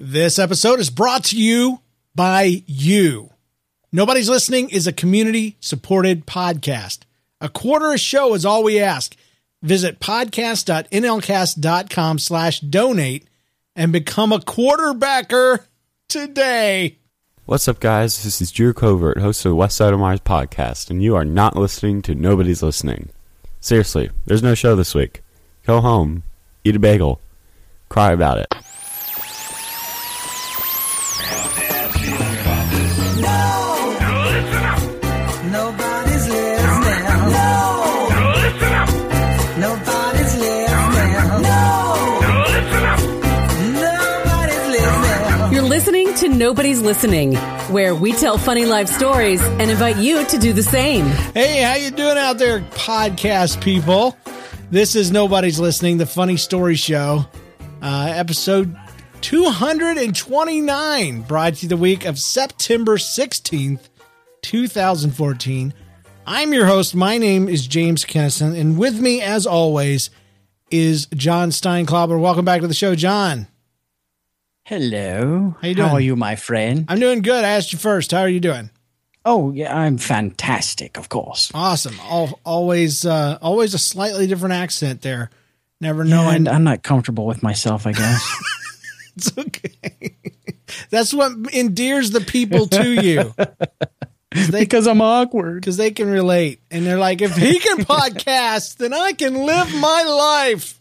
This episode is brought to you by you. Nobody's Listening is a community supported podcast. A quarter a show is all we ask. Visit podcast.nlcast.com slash donate and become a quarterbacker today. What's up, guys? This is Drew Covert, host of the West Side of Mars podcast, and you are not listening to Nobody's Listening. Seriously, there's no show this week. Go home, eat a bagel, cry about it. Nobody's Listening, where we tell funny life stories and invite you to do the same. Hey, how you doing out there, podcast people? This is Nobody's Listening, the Funny Story Show, uh, episode 229, brought to you the week of September 16th, 2014. I'm your host. My name is James Kennison, and with me, as always, is John Steinklauber. Welcome back to the show, John. Hello. How you doing? How are you, my friend? I'm doing good. I asked you first. How are you doing? oh, yeah, I'm fantastic, of course. Awesome. Al always, uh, always a slightly different accent there. Never No, knowing. and I'm not comfortable with myself, I guess. It's okay. That's what endears the people to you. They, because I'm awkward. because they can relate. And they're like, if he can podcast, then I can live my life.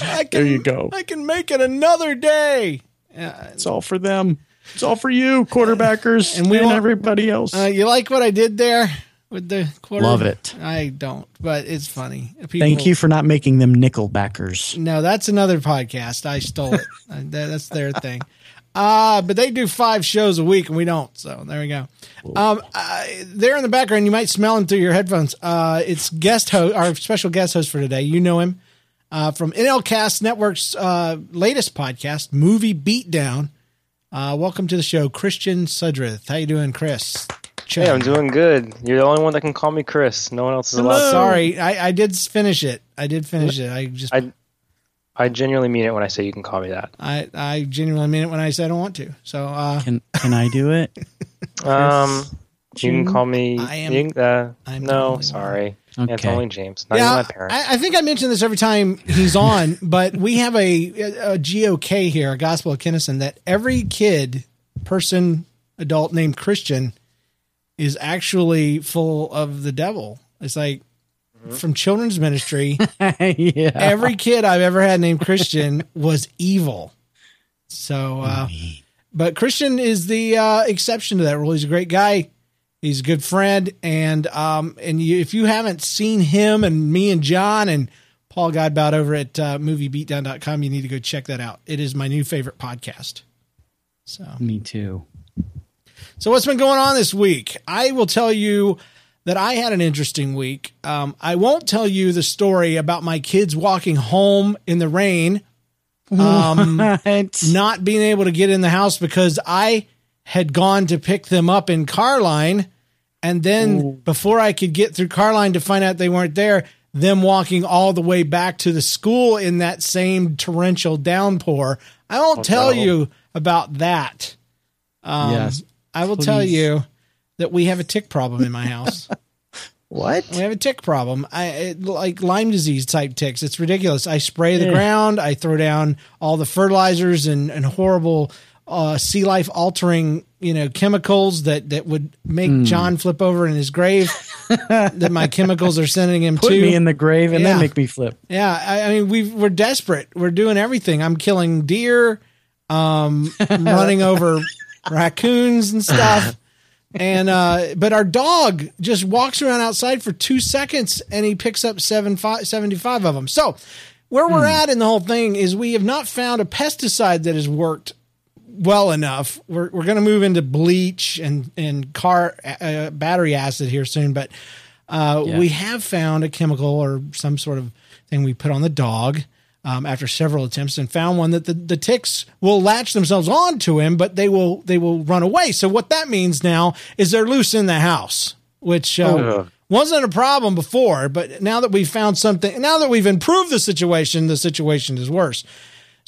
I can, There you go. I can make it another day. It's all for them. It's all for you, quarterbackers, And and, we won't- everybody else. Uh, you like what I did there with the quarter? Love it. I don't, but it's funny. People, Thank you for not making them nickelbackers. No, that's another podcast. I stole it. Uh, that- that's their thing. Uh, but they do five shows a week and we don't. So there we go. Um, uh, there in the background, you might smell him through your headphones. Uh, it's guest host, our special guest host for today. You know him, uh, from NLCast Network's, uh, latest podcast, Movie Beatdown. Uh, welcome to the show, Christian Sudrith. How you doing, Chris? Hey, I'm doing good. You're the only one that can call me Chris. No one else is allowed. Sorry, I, I did finish it. I did finish it. I just I I genuinely mean it when I say you can call me that. I, I genuinely mean it when I say I don't want to. So, uh, Can can I do it? Um, you can call me. I am- you uh, I'm no, only one. sorry. Yeah, it's only James. Not yeah, even my parents. I, I think I mention this every time he's on, but we have a, a GOK here, a Gospel of Kennison, that every kid, person, adult named Christian is actually full of the devil. It's like Mm-hmm. from children's ministry, yeah. every kid I've ever had named Christian was evil. So, uh, but Christian is the uh, exception to that rule. He's a great guy. He's a good friend, and um, and you, if you haven't seen him and me and John and Paul Godbout over at uh, moviebeatdown.com, you need to go check that out. It is my new favorite podcast. So, Me too. so what's been going on this week? I will tell you that I had an interesting week. Um, I won't tell you the story about my kids walking home in the rain, um, not being able to get in the house because I had gone to pick them up in Carline, and then before I could get through Carline to find out they weren't there, them walking all the way back to the school in that same torrential downpour. I won't tell no. you about that. Um, yes. I will tell you that we have a tick problem in my house. What? we have a tick problem. I it, like Lyme disease type ticks. It's ridiculous. I spray the ground. I throw down all the fertilizers and, and horrible uh, sea life altering you know chemicals that that would make Hmm. John flip over in his grave. that my chemicals are sending him Put to. me in the grave and Yeah. then make me flip. Yeah, I, I mean we we're desperate. We're doing everything. I'm killing deer, um, running over raccoons and stuff. And uh, but our dog just walks around outside for two seconds and he picks up seven five, 75 of them. So where we're at in the whole thing is we have not found a pesticide that has worked well enough. We're we're going to move into bleach and and car uh, battery acid here soon, but uh, Yeah. we have found a chemical or some sort of thing we put on the dog um, after several attempts and found one that the, the ticks will latch themselves onto him, but they will they will run away. So what that means now is they're loose in the house, which uh, Oh. wasn't a problem before, but now that we've found something, now that we've improved the situation, the situation is worse.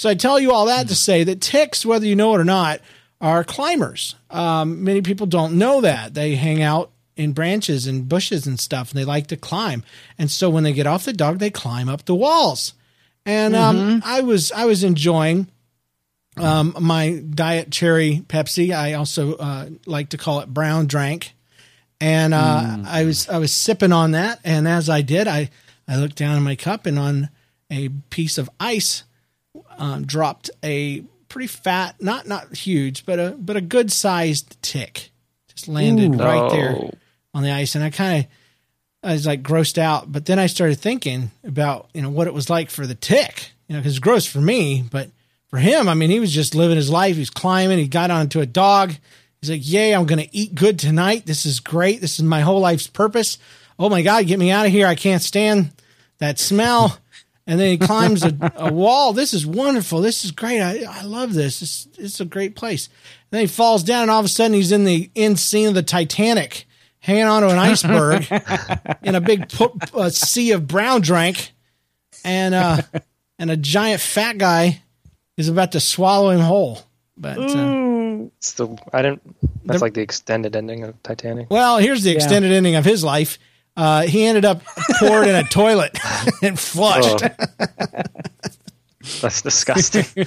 So I tell you all that to say that ticks, whether you know it or not, are climbers. Um, many people don't know that. They hang out in branches and bushes and stuff, and they like to climb. And so when they get off the dog, they climb up the walls. And um, I was I was enjoying um, my diet cherry Pepsi. I also uh, like to call it brown drank. And uh, I was I was sipping on that, and as I did, I I looked down in my cup, and on a piece of ice um, dropped a pretty fat, not not huge, but a but a good sized tick. Just landed right there on the ice, and I kind of I was like grossed out. But then I started thinking about you know what it was like for the tick, you know, because it's gross for me, but for him, I mean, he was just living his life. He was climbing. He got onto a dog. He's like, "Yay, I'm going to eat good tonight. This is great. This is my whole life's purpose. Oh my god, get me out of here! I can't stand that smell." And then he climbs a, a wall. This is wonderful. This is great. I, I love this. This it's a great place. And then he falls down, and all of a sudden he's in the end scene of the Titanic, hanging onto an iceberg in a big pu- uh, sea of brown drink, and uh, and a giant fat guy is about to swallow him whole. But uh, It's the I didn't. That's like the extended ending of Titanic. well, here's the extended ending of his life. Uh, he ended up poured in a toilet and flushed. Oh. That's disgusting.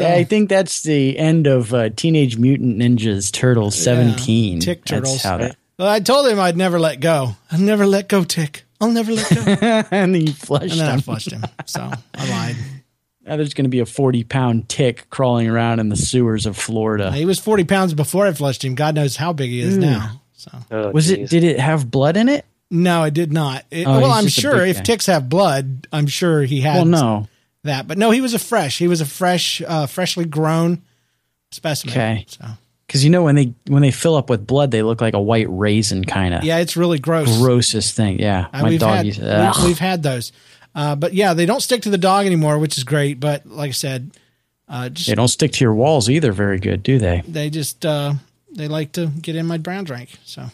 Yeah, I think that's the end of uh, Teenage Mutant Ninjas Turtles 17. Tick That's turtles. how that- Well, I told him I'd never let go. I'll never let go, Tick. I'll never let go. and and then you flushed then I flushed him. So I lied. Now there's going to be a 40 pound tick crawling around in the sewers of Florida. He was 40 pounds before I flushed him. God knows how big he is now. So Oh, Was it? Did it have blood in it? No, it did not. It- Oh, well, I'm sure if guy. ticks have blood, I'm sure he had Well, no. that. But no, he was a fresh. He was a fresh, uh, freshly grown specimen. Okay. So Because you know when they when they fill up with blood, they look like a white raisin kind of yeah, it's really gross. grossest thing. Yeah, Uh, my we've dog had, used. we- Ugh. we've had those. Uh, but yeah, they don't stick to the dog anymore, which is great. But like I said, uh, just They don't stick to your walls either. Very good, do they? they just uh, they like to get in my brown drink. So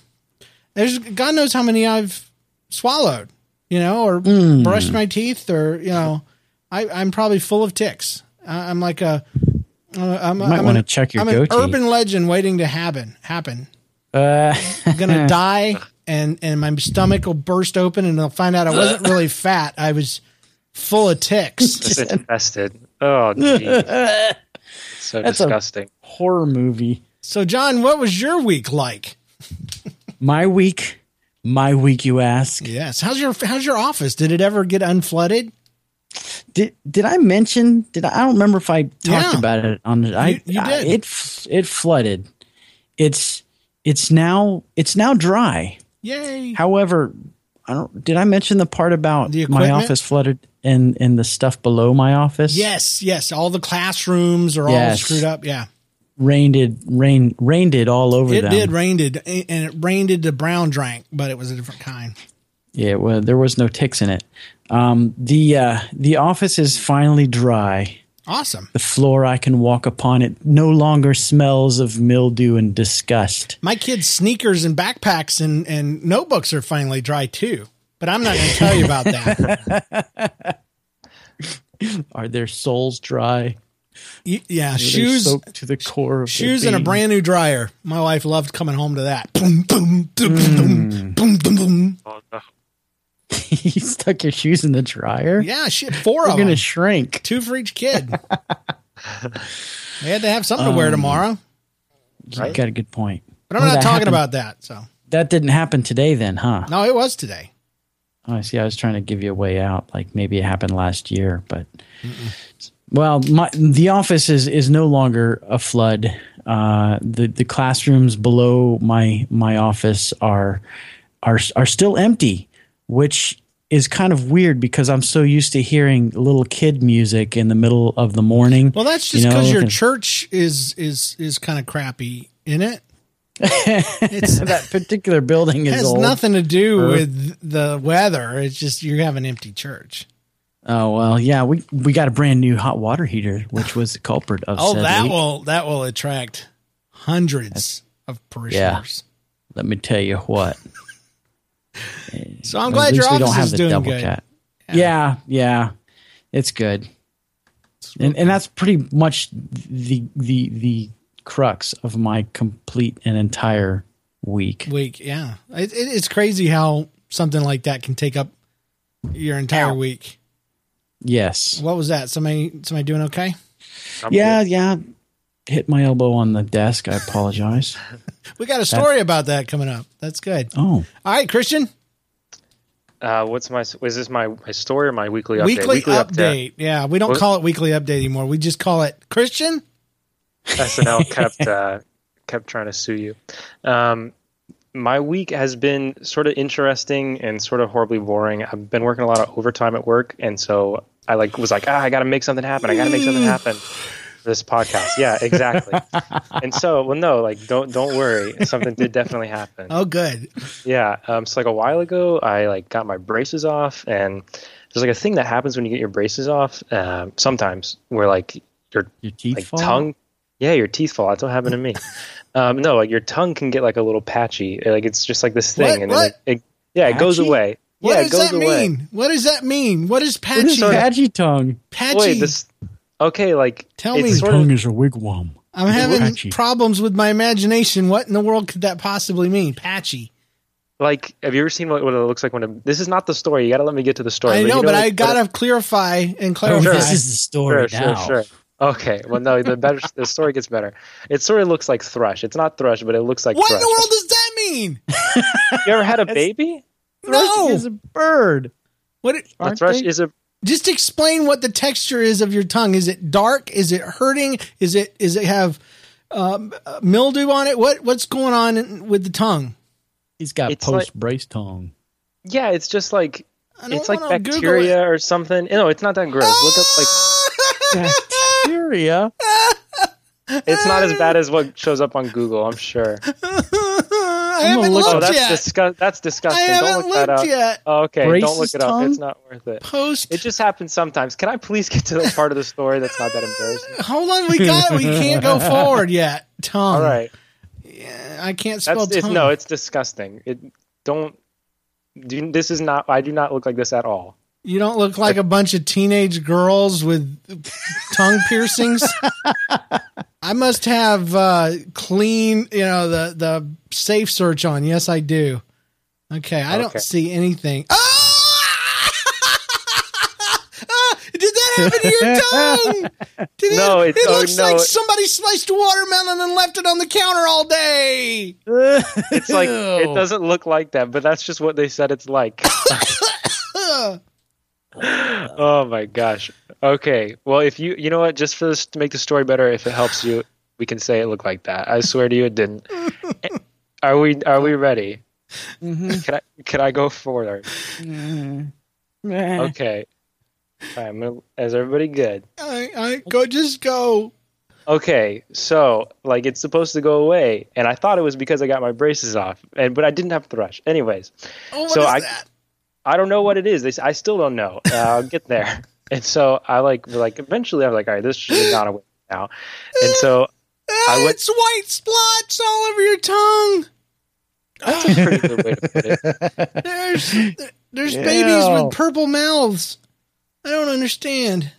there's God knows how many I've swallowed, you know, or Hmm. brushed my teeth, or you know, I, I'm probably full of ticks. I- I'm like a uh, I'm, might want to check your I'm an urban legend waiting to happen. Happen. Uh, I'm gonna die, and and my stomach will burst open, and they'll find out I wasn't really fat. I was full of ticks. It's infested. Oh, geez. so That's a- disgusting. horror movie. So, John, what was your week like? My week, my week. You ask. Yes. How's your How's your office? Did it ever get unflooded? Did did I mention? Did I, I don't remember if I talked Yeah. about it on the. I, you I- did. it it flooded. It's it's now it's now dry. Yay! However, I don't. Did I mention the part about The my office flooded and and the stuff below my office? yes, yes. All the classrooms are all screwed up. Yeah, rained it rain rained it all over it them. did rained it, and it rained it the brown drank, but it was a different kind. Yeah, well, there was no ticks in it. Um, the uh, the office is finally dry. Awesome. The floor I can walk upon it no longer smells of mildew and disgust. My kids' sneakers and backpacks and, and notebooks are finally dry too. But I'm not going to tell you about that. Are their souls dry? Y- yeah, Are they shoes, soaked to the core. Of shoes, and a brand new dryer. My wife loved coming home to that. Boom, boom, mm. boom, boom, boom, boom, boom. Oh, no. you stuck your shoes in the dryer. Yeah, shit, 4 They're of gonna shrink. two for each kid. they had to have something to wear um, tomorrow. You got a good point. But I'm Oh, not talking happened- about that. So That didn't happen today, then, huh? no, it was today. Oh, I see. I was trying to give you a way out, like maybe it happened last year, but well, my the office is is no longer a flood. Uh, the the classrooms below my my office are are are still empty, which is kind of weird because I'm so used to hearing little kid music in the middle of the morning. Well, that's You just know, because your church is is is kind of crappy in it. It's that particular building is has old. nothing to do with the weather. It's just you have an empty church. Oh well, yeah, we we got a brand new hot water heater, which was the culprit of. Oh, that leak. will that will attract hundreds of parishioners. Let me tell you what. Eh, so I'm At glad your office is the doing good. cat. Yeah. yeah, it's good. and and that's pretty much the the the crux of my complete and entire week. week. Yeah, it, it, it's crazy how something like that can take up your entire week. Yes. What was that? Somebody, somebody doing okay? I'm Yeah, good. yeah. Hit my elbow on the desk. I apologize. We got a story about that coming up. That's good. Oh, All right, Christian, Uh, what's my? Is this my, my story or my weekly update? weekly, update. Yeah, we don't What- call it weekly update anymore. We just call it Christian. SNL kept uh, kept trying to sue you. Um, my week has been sort of interesting and sort of horribly boring. I've been working a lot of overtime at work, and so I like was like, ah, I got to make something happen. I got to make something happen. for This podcast, yeah, exactly. and so, well, no, like, don't don't worry. Something did definitely happen. Oh, good. Yeah. Um, so like a while ago, I like got my braces off, and there's like a thing that happens when you get your braces off. Um, sometimes where like your your teeth like fall. tongue, yeah, your teeth fall. That's what happened to me. um, no, like your tongue can get like a little patchy. Like it's just like this thing, What? and What? it, it yeah, it goes away. What yeah, does it goes that away. mean? What does that mean? What is What patchy? is patchy tongue? patchy. Wait, this okay? Like Tell it's me. sort of is a wigwam. I'm having patchy. problems with my imagination. What in the world could that possibly mean? Patchy. like. Have you ever seen what, what it looks like when a, this is not the story? You got to let me get to the story. I you know, but like, I gotta clarify and clarify. sure. This is the story sure, now. sure, sure. Okay, well, no, the better the story gets better. It sort of looks like thrush. It's not thrush, but it looks like what in the world does that mean? You ever had a baby? No. is a bird. What? It, A thrush they? is a just explain what the texture is of your tongue. Is it dark? Is it hurting? Is it? Is it have um, uh, mildew on it? What What's going on in, with the tongue? He's got It's like- post brace tongue. yeah. It's just like it's like bacteria it. or something. No, it's not that gross. Look up like Bacteria. it's not as bad as what shows up on Google. I'm sure. I haven't look- Oh, looked that's yet. disgust. That's I disgusting. haven't Don't look that looked up. yet. Oh, okay, don't look it up. tongue? It's not worth it. Post. It just happens sometimes. Can I please get to the part of the story that's not that embarrassing? Hold on, we got it. We can't go forward yet. Tongue. All right. I can't spell That's it's, tongue. no, it's disgusting. It don't. Do, this is not. I do not look like this at all. You don't look like a bunch of teenage girls with tongue piercings. I must have uh, clean, you know, the the safe search on. Yes, I do. Okay, I don't see anything. Ah! Ah, Did that happen to your tongue? Did it, No, it's- it oh, looks no. like somebody sliced a watermelon and left it on the counter all day. It's like it doesn't look like that, but that's just what they said it's like. oh my gosh. Okay. Well, if you you know what, just for this to make the story better, if it helps you, we can say it looked like that. I swear to you, it didn't. are we Are we ready? Mm-hmm. Can I Can I go forward? Okay. All right, I'm gonna, is everybody good? I, I go, just go. Okay, so like it's supposed to go away, and I thought it was because I got my braces off, and but I didn't have thrush. Anyways, Oh, what is So I- that? I don't know what it is. They, I still don't know. Uh, I'll get there. And so I like like eventually I'm like, all right, this should have gone away now. And so I went- it's white splotch all over your tongue. that's a pretty good way to put it. There's there's babies with purple mouths. I don't understand.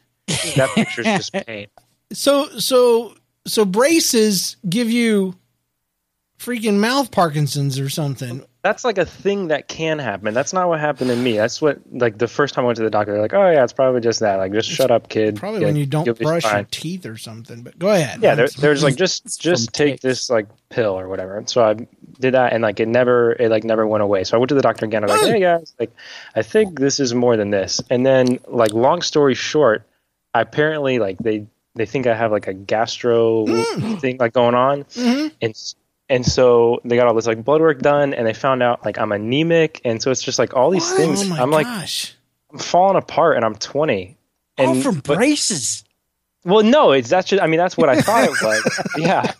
That picture's just paint. So so so braces give you freaking mouth Parkinson's or something. That's like a thing that can happen. That's not what happened to me. That's what like the first time I went to the doctor, they're like, oh yeah, it's probably just that. Like, just shut up, kid. Probably Yeah, when you don't brush your teeth or something. But go ahead. yeah there, there's like just just take ticks. this like pill or whatever and so i did that and like it never it like never went away so i went to the doctor again i'm like hey guys like i think this is more than this and then like long story short I apparently like they they think i have like a gastro mm. thing like going on mm-hmm. and s- and so they got all this like blood work done and they found out like i'm anemic and so it's just like all these things Oh my i'm like gosh. i'm falling apart and i'm 20 and All from but- braces. well no it's that's just i mean that's what i thought it was like. yeah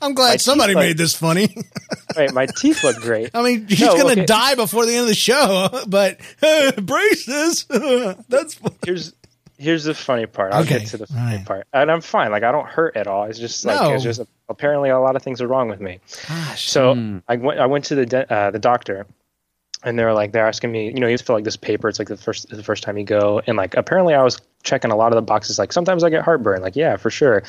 I'm glad somebody teeth, like- made this funny. right my teeth look great I mean, he's No, gonna okay. die before the end of the show, but braces. That's here's here's the funny part. I'll Okay, get to the funny right. part, and I'm fine. Like I don't hurt at all. It's just like No. it's just apparently a lot of things are wrong with me. gosh. So I went I went to the de- uh, the doctor, and they're like they're asking me, you know, you have to fill like this paper. It's like the first the first time you go, and like apparently I was checking a lot of the boxes. Like sometimes I get heartburn. Like yeah, for sure.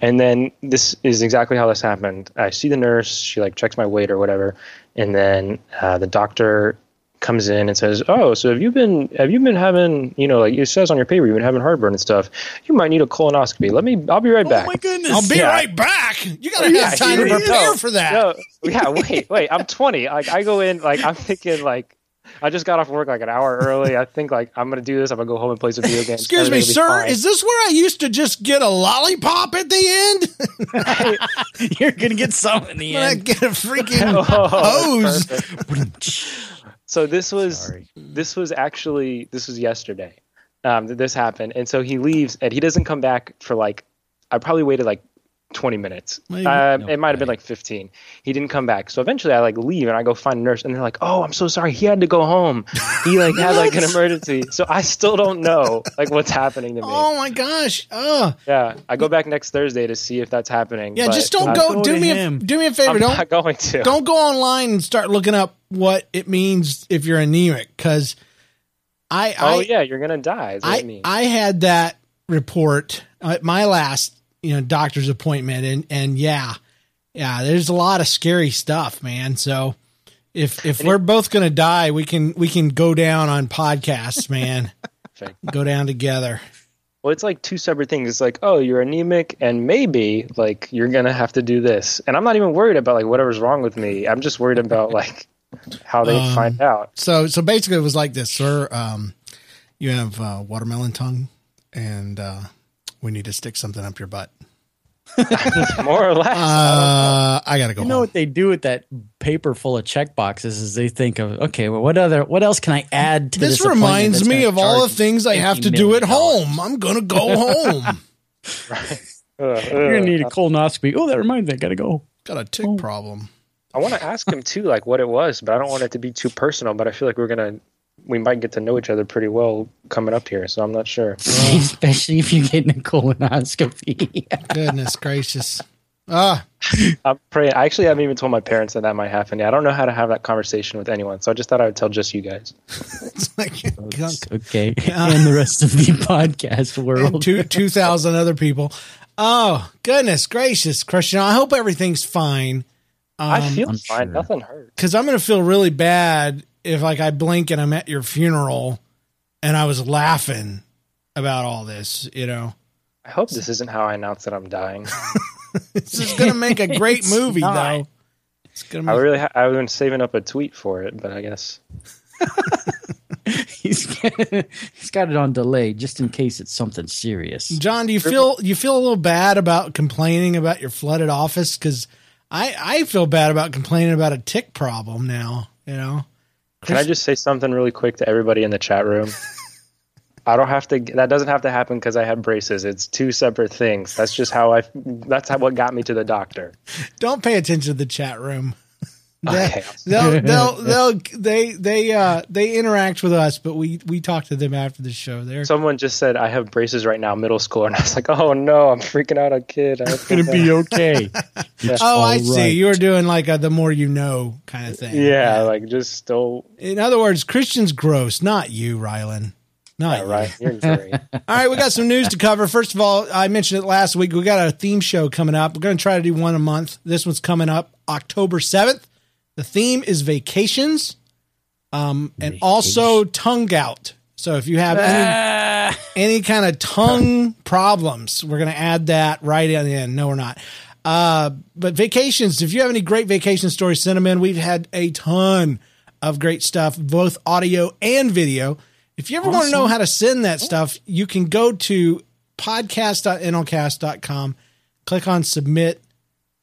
And then this is exactly how this happened. I see the nurse. She like checks my weight or whatever, and then uh, the doctor comes in and says, "Oh, so have you been have you been having you know like it says on your paper you've been having heartburn and stuff? You might need a colonoscopy. Let me. I'll be right oh back." Oh my goodness. I'll be Yeah. right back. You gotta Yeah, have time to prepare no, for that. No, yeah, wait, wait. I'm 20. Like I go in, like I'm thinking, like I just got off work like an hour early. I think like I'm gonna do this. I'm gonna go home and play some video games. Excuse me, Everything will sir. fine. Is this where I used to just get a lollipop at the end? You're gonna get some in the When I end. get a freaking Oh, hose. So this was Sorry. this was actually this was yesterday um, that this happened, and so he leaves and he doesn't come back for like I probably waited like 20 minutes. Maybe. Uh, No it might have been like 15. He didn't come back. So eventually I like leave and I go find a nurse and they're like, "Oh, I'm so sorry. He had to go home. He like had like an emergency." So I still don't know like what's happening to me. Oh my gosh. Oh. Yeah, I go back next Thursday to see if that's happening. Yeah, just don't go. go Do to me a do me a favor. I'm don't not going to. don't go online and start looking up what it means if you're anemic because I Oh yeah, you're gonna die. I. I had that report at my last you know doctor's appointment and and yeah yeah there's a lot of scary stuff man so if if we're both gonna die we can we can go down on podcasts man go down together Well, it's like two separate things. It's like, oh, you're anemic, and maybe like you're gonna have to do this. And I'm not even worried about like whatever's wrong with me. I'm just worried about like how they Um, find out. so so basically it was like this sir um you have uh, watermelon tongue and uh we need to stick something up your butt More or less. uh i gotta go You know home. what they do with that paper full of check boxes is they think of okay, well, what other, what else can I add to this? this reminds me of all the things I have to do at million? home. I'm gonna go home. Ugh, You're gonna need a ugh. colonoscopy. Oh, that reminds me, I gotta go. Got a tick problem. I want to ask him too, like what it was, but I don't want it to be too personal. But I feel like we're gonna, we might get to know each other pretty well coming up here. So I'm not sure. Especially if you're getting a colonoscopy. Goodness gracious. Ah, I'm praying. I actually haven't even told my parents that that might happen. yet. I don't know how to have that conversation with anyone, so I just thought I would tell just you guys. it's like gunk. okay, and the rest of the podcast And world. two two thousand other people. Oh goodness gracious, Christian. I hope everything's fine. I Um, feel I'm fine. sure. Nothing hurt. because I'm gonna feel really bad if like I blink and I'm at your funeral and I was laughing about all this. You know, I hope this isn't how I announce that I'm dying. this is gonna make a great movie not. though. It's gonna I really, ha- I've been saving up a tweet for it, but I guess he's he's got it on delay just in case it's something serious. John, do you feel you feel a little bad about complaining about your flooded office? Because I I feel bad about complaining about a tick problem now. You know, Can I just say something really quick to everybody in the chat room? I don't have to. That doesn't have to happen because I had braces. It's two separate things. That's just how I. That's how what got me to the doctor. don't pay attention to the chat room. They, Okay. they'll, they'll, they'll, they, they, uh, they interact with us, but we, we talk to them after the show. They're Someone just said I have braces right now, middle school, and I was like, oh no, I'm freaking out, a kid. I It's gonna be okay. oh, I all see. You were doing like a the more you know kind of thing. Yeah, like just still. In other words, Christian's gross, not you, Rylan. Not Yeah, right. You're great. All right, we got some news to cover. First of all, I mentioned it last week. We got a theme show coming up. We're going to try to do one a month. This one's coming up October 7th. The theme is vacations um, and also tongue gout. So if you have any, any kind of tongue problems, we're going to add that right in the end. No, we're not. Uh, but vacations, if you have any great vacation stories, send them in. We've had a ton of great stuff, both audio and video. If you ever want to know how to send that stuff, you can go to podcast.nlcast.com, click on submit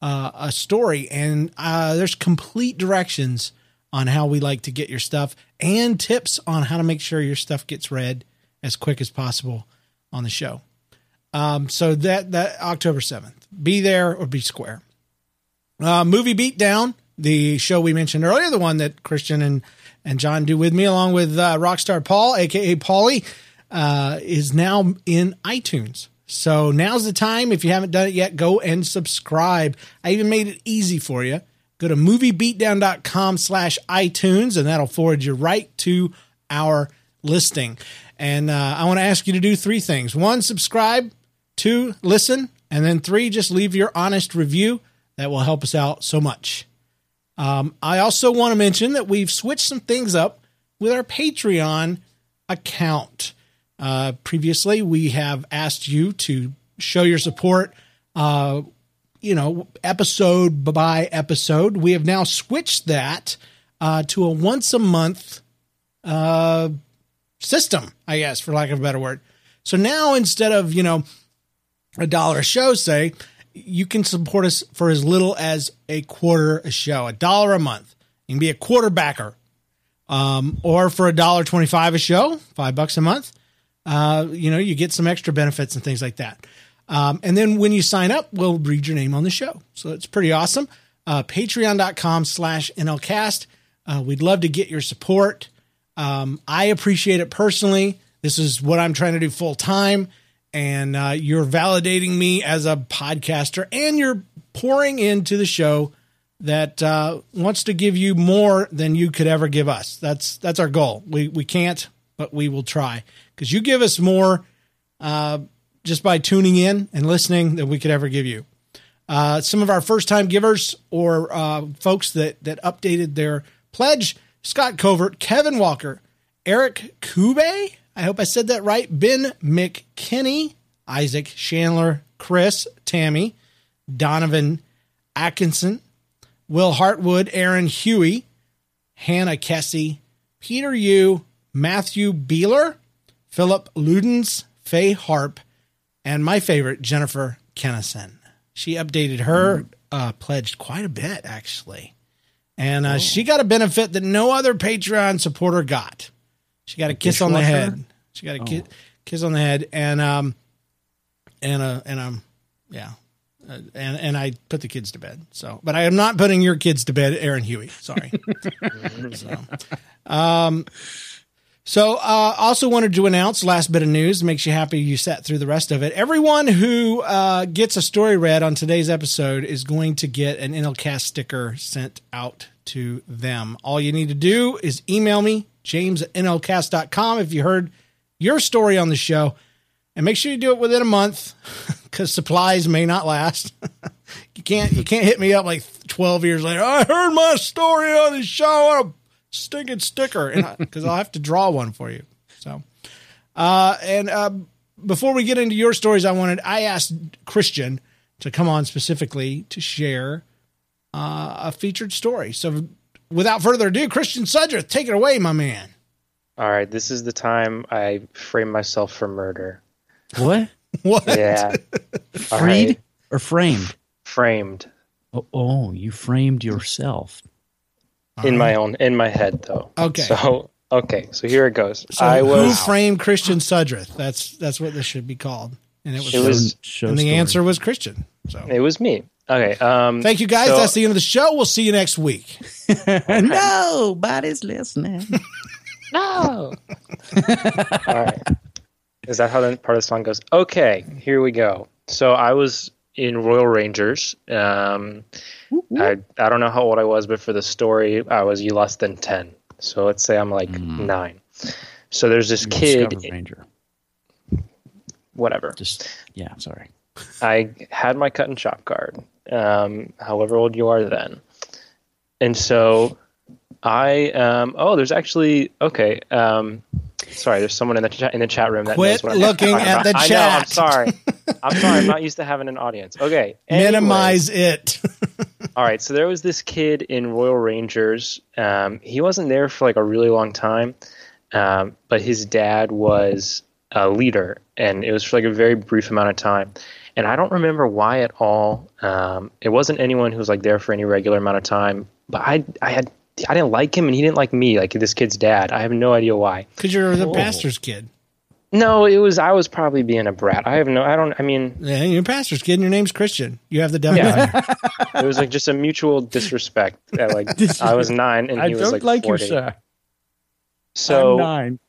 uh, a story, and uh, there's complete directions on how we like to get your stuff and tips on how to make sure your stuff gets read as quick as possible on the show. Um, so that that October seventh, be there or be square. Uh, movie beatdown, the show we mentioned earlier, the one that Christian and and John do with me, along with uh, Rockstar Paul, aka Paulie, uh, is now in iTunes. So now's the time. If you haven't done it yet, go and subscribe. I even made it easy for you. Go to moviebeatdown.com slash iTunes, and that'll forward you right to our listing. And uh, I want to ask you to do three things: one, subscribe; two, listen; and then three, just leave your honest review. That will help us out so much. Um, I also want to mention that we've switched some things up with our Patreon account. Uh, previously, we have asked you to show your support, uh, you know, episode by episode. We have now switched that uh, to a once a month uh, system, I guess, for lack of a better word. So now instead of, you know, a dollar a show, say, you can support us for as little as a quarter a show, a dollar a month. You can be a quarterbacker. Um, or for a dollar twenty-five a show, five bucks a month, uh, you know, you get some extra benefits and things like that. Um, and then when you sign up, we'll read your name on the show. So it's pretty awesome. Uh, Patreon.com slash NLCast. Uh, we'd love to get your support. Um, I appreciate it personally. This is what I'm trying to do full time. And uh, you're validating me as a podcaster and you're pouring into the show that uh, wants to give you more than you could ever give us. That's that's our goal. We we can't, but we will try because you give us more uh, just by tuning in and listening than we could ever give you. Uh, some of our first time givers or uh, folks that that updated their pledge: Scott Covert, Kevin Walker, Eric Kube. I hope I said that right. Ben McKinney, Isaac Chandler, Chris, Tammy, Donovan Atkinson, Will Hartwood, Aaron Huey, Hannah Kessie, Peter Yu, Matthew Beeler, Philip Ludens, Faye Harp, and my favorite, Jennifer Kennison. She updated her uh, pledged quite a bit, actually. And uh, she got a benefit that no other Patreon supporter got. She got a kiss on the head. She got a ki- kiss on the head, and um, and uh, and um, yeah, uh, and and I put the kids to bed. So, but I am not putting your kids to bed, Aaron Huey. Sorry. so, um, so uh, also wanted to announce last bit of news makes you happy you sat through the rest of it. Everyone who uh, gets a story read on today's episode is going to get an NLCast sticker sent out to them. All you need to do is email me, james at nlcast.com, if you heard your story on the show. And make sure you do it within a month because supplies may not last. you can't you can't hit me up like 12 years later. I heard my story on the show. I stinking sticker because I'll have to draw one for you. So, uh, and uh, before we get into your stories, I wanted I asked Christian to come on specifically to share uh, a featured story. So, without further ado, Christian Sudreth, take it away, my man. All right, this is the time I frame myself for murder. What? What? Yeah, All Freed right. or framed? framed Oh, oh, you framed yourself. In my own in my head though. Okay. So okay, so here it goes. So I who framed Christian Sudreth? That's that's what this should be called. And it was, It was- Show and the story. answer was Christian. So it was me. Okay. Um, thank you guys. so- That's the end of the show. We'll see you next week. Nobody's listening. No. All right. Is that how the part of the song goes? Okay, here we go. So I was in Royal Rangers. Um, I I don't know how old I was, but for the story, I was you less than ten. So let's say I'm like nine. So there's this kid, Discover Ranger. whatever. Just yeah, sorry. I had my cut and chop card, um, however old you are then. And so I, um, oh, there's actually, okay. Um, sorry, there's someone in the, chat in the chat room that Quit knows what I'm looking at the I know, I'm sorry. I'm sorry. I'm not used to having an audience. Okay. anyway. Minimize it. All right, so there was this kid in Royal Rangers. Um, he wasn't there for like a really long time, um, but his dad was a leader, and it was for like a very brief amount of time. And I don't remember why at all. Um, it wasn't anyone who was like there for any regular amount of time, but I, I had, I didn't like him, and he didn't like me, like this kid's dad. I have no idea why. Because you're the pastor's kid. No, it was I was probably being a brat. I have no, I don't. I mean, Yeah, you're a pastor's kid and your name's Christian. You have the devil. Yeah. it was like just a mutual disrespect. At like I was nine and he was like, 40. So nine.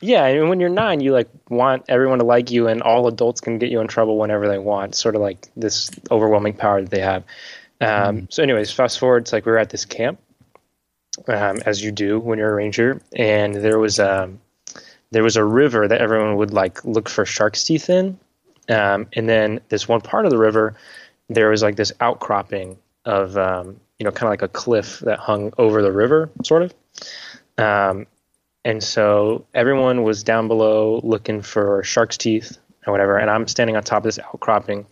yeah, and when you're nine, you like want everyone to like you, and all adults can get you in trouble whenever they want. Sort of like this overwhelming power that they have. Um, So, anyways, fast forward. It's like we were at this camp, um, as you do when you're a ranger, and there was um, there was a river that everyone would like look for shark's teeth in, um, and then this one part of the river, there was like this outcropping of um, you know kind of like a cliff that hung over the river, sort of. Um, and so everyone was down below looking for shark's teeth or whatever, and I'm standing on top of this outcropping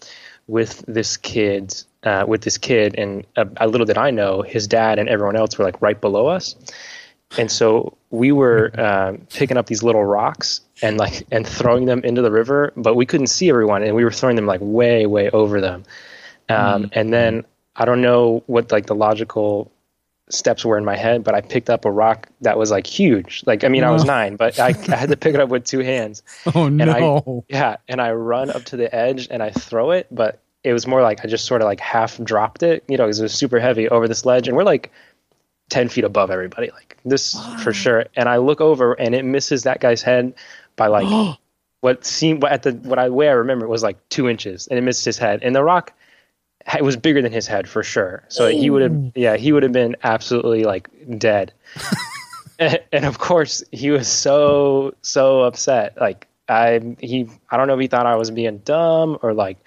with this kid, uh, with this kid, and uh, a little did I know, his dad and everyone else were like right below us, and so we were um, picking up these little rocks and like and throwing them into the river, but we couldn't see everyone, and we were throwing them like way, way over them, um, and then I don't know what like the logical steps were in my head, but I picked up a rock that was like huge. Like, I mean, I was nine, but I, I had to pick it up with two hands. Oh And I, no! yeah, and I run up to the edge and I throw it, but it was more like I just sort of like half dropped it, you know, because it was super heavy over this ledge, and we're like ten feet above everybody, like this for sure. And I look over and it misses that guy's head by like what seemed at the what I way I remember it was like two inches, and it missed his head, and the rock it was bigger than his head for sure. So he would have, yeah, he would have been absolutely like dead. and, and of course, he was so so upset. Like I, he, I don't know if he thought I was being dumb or like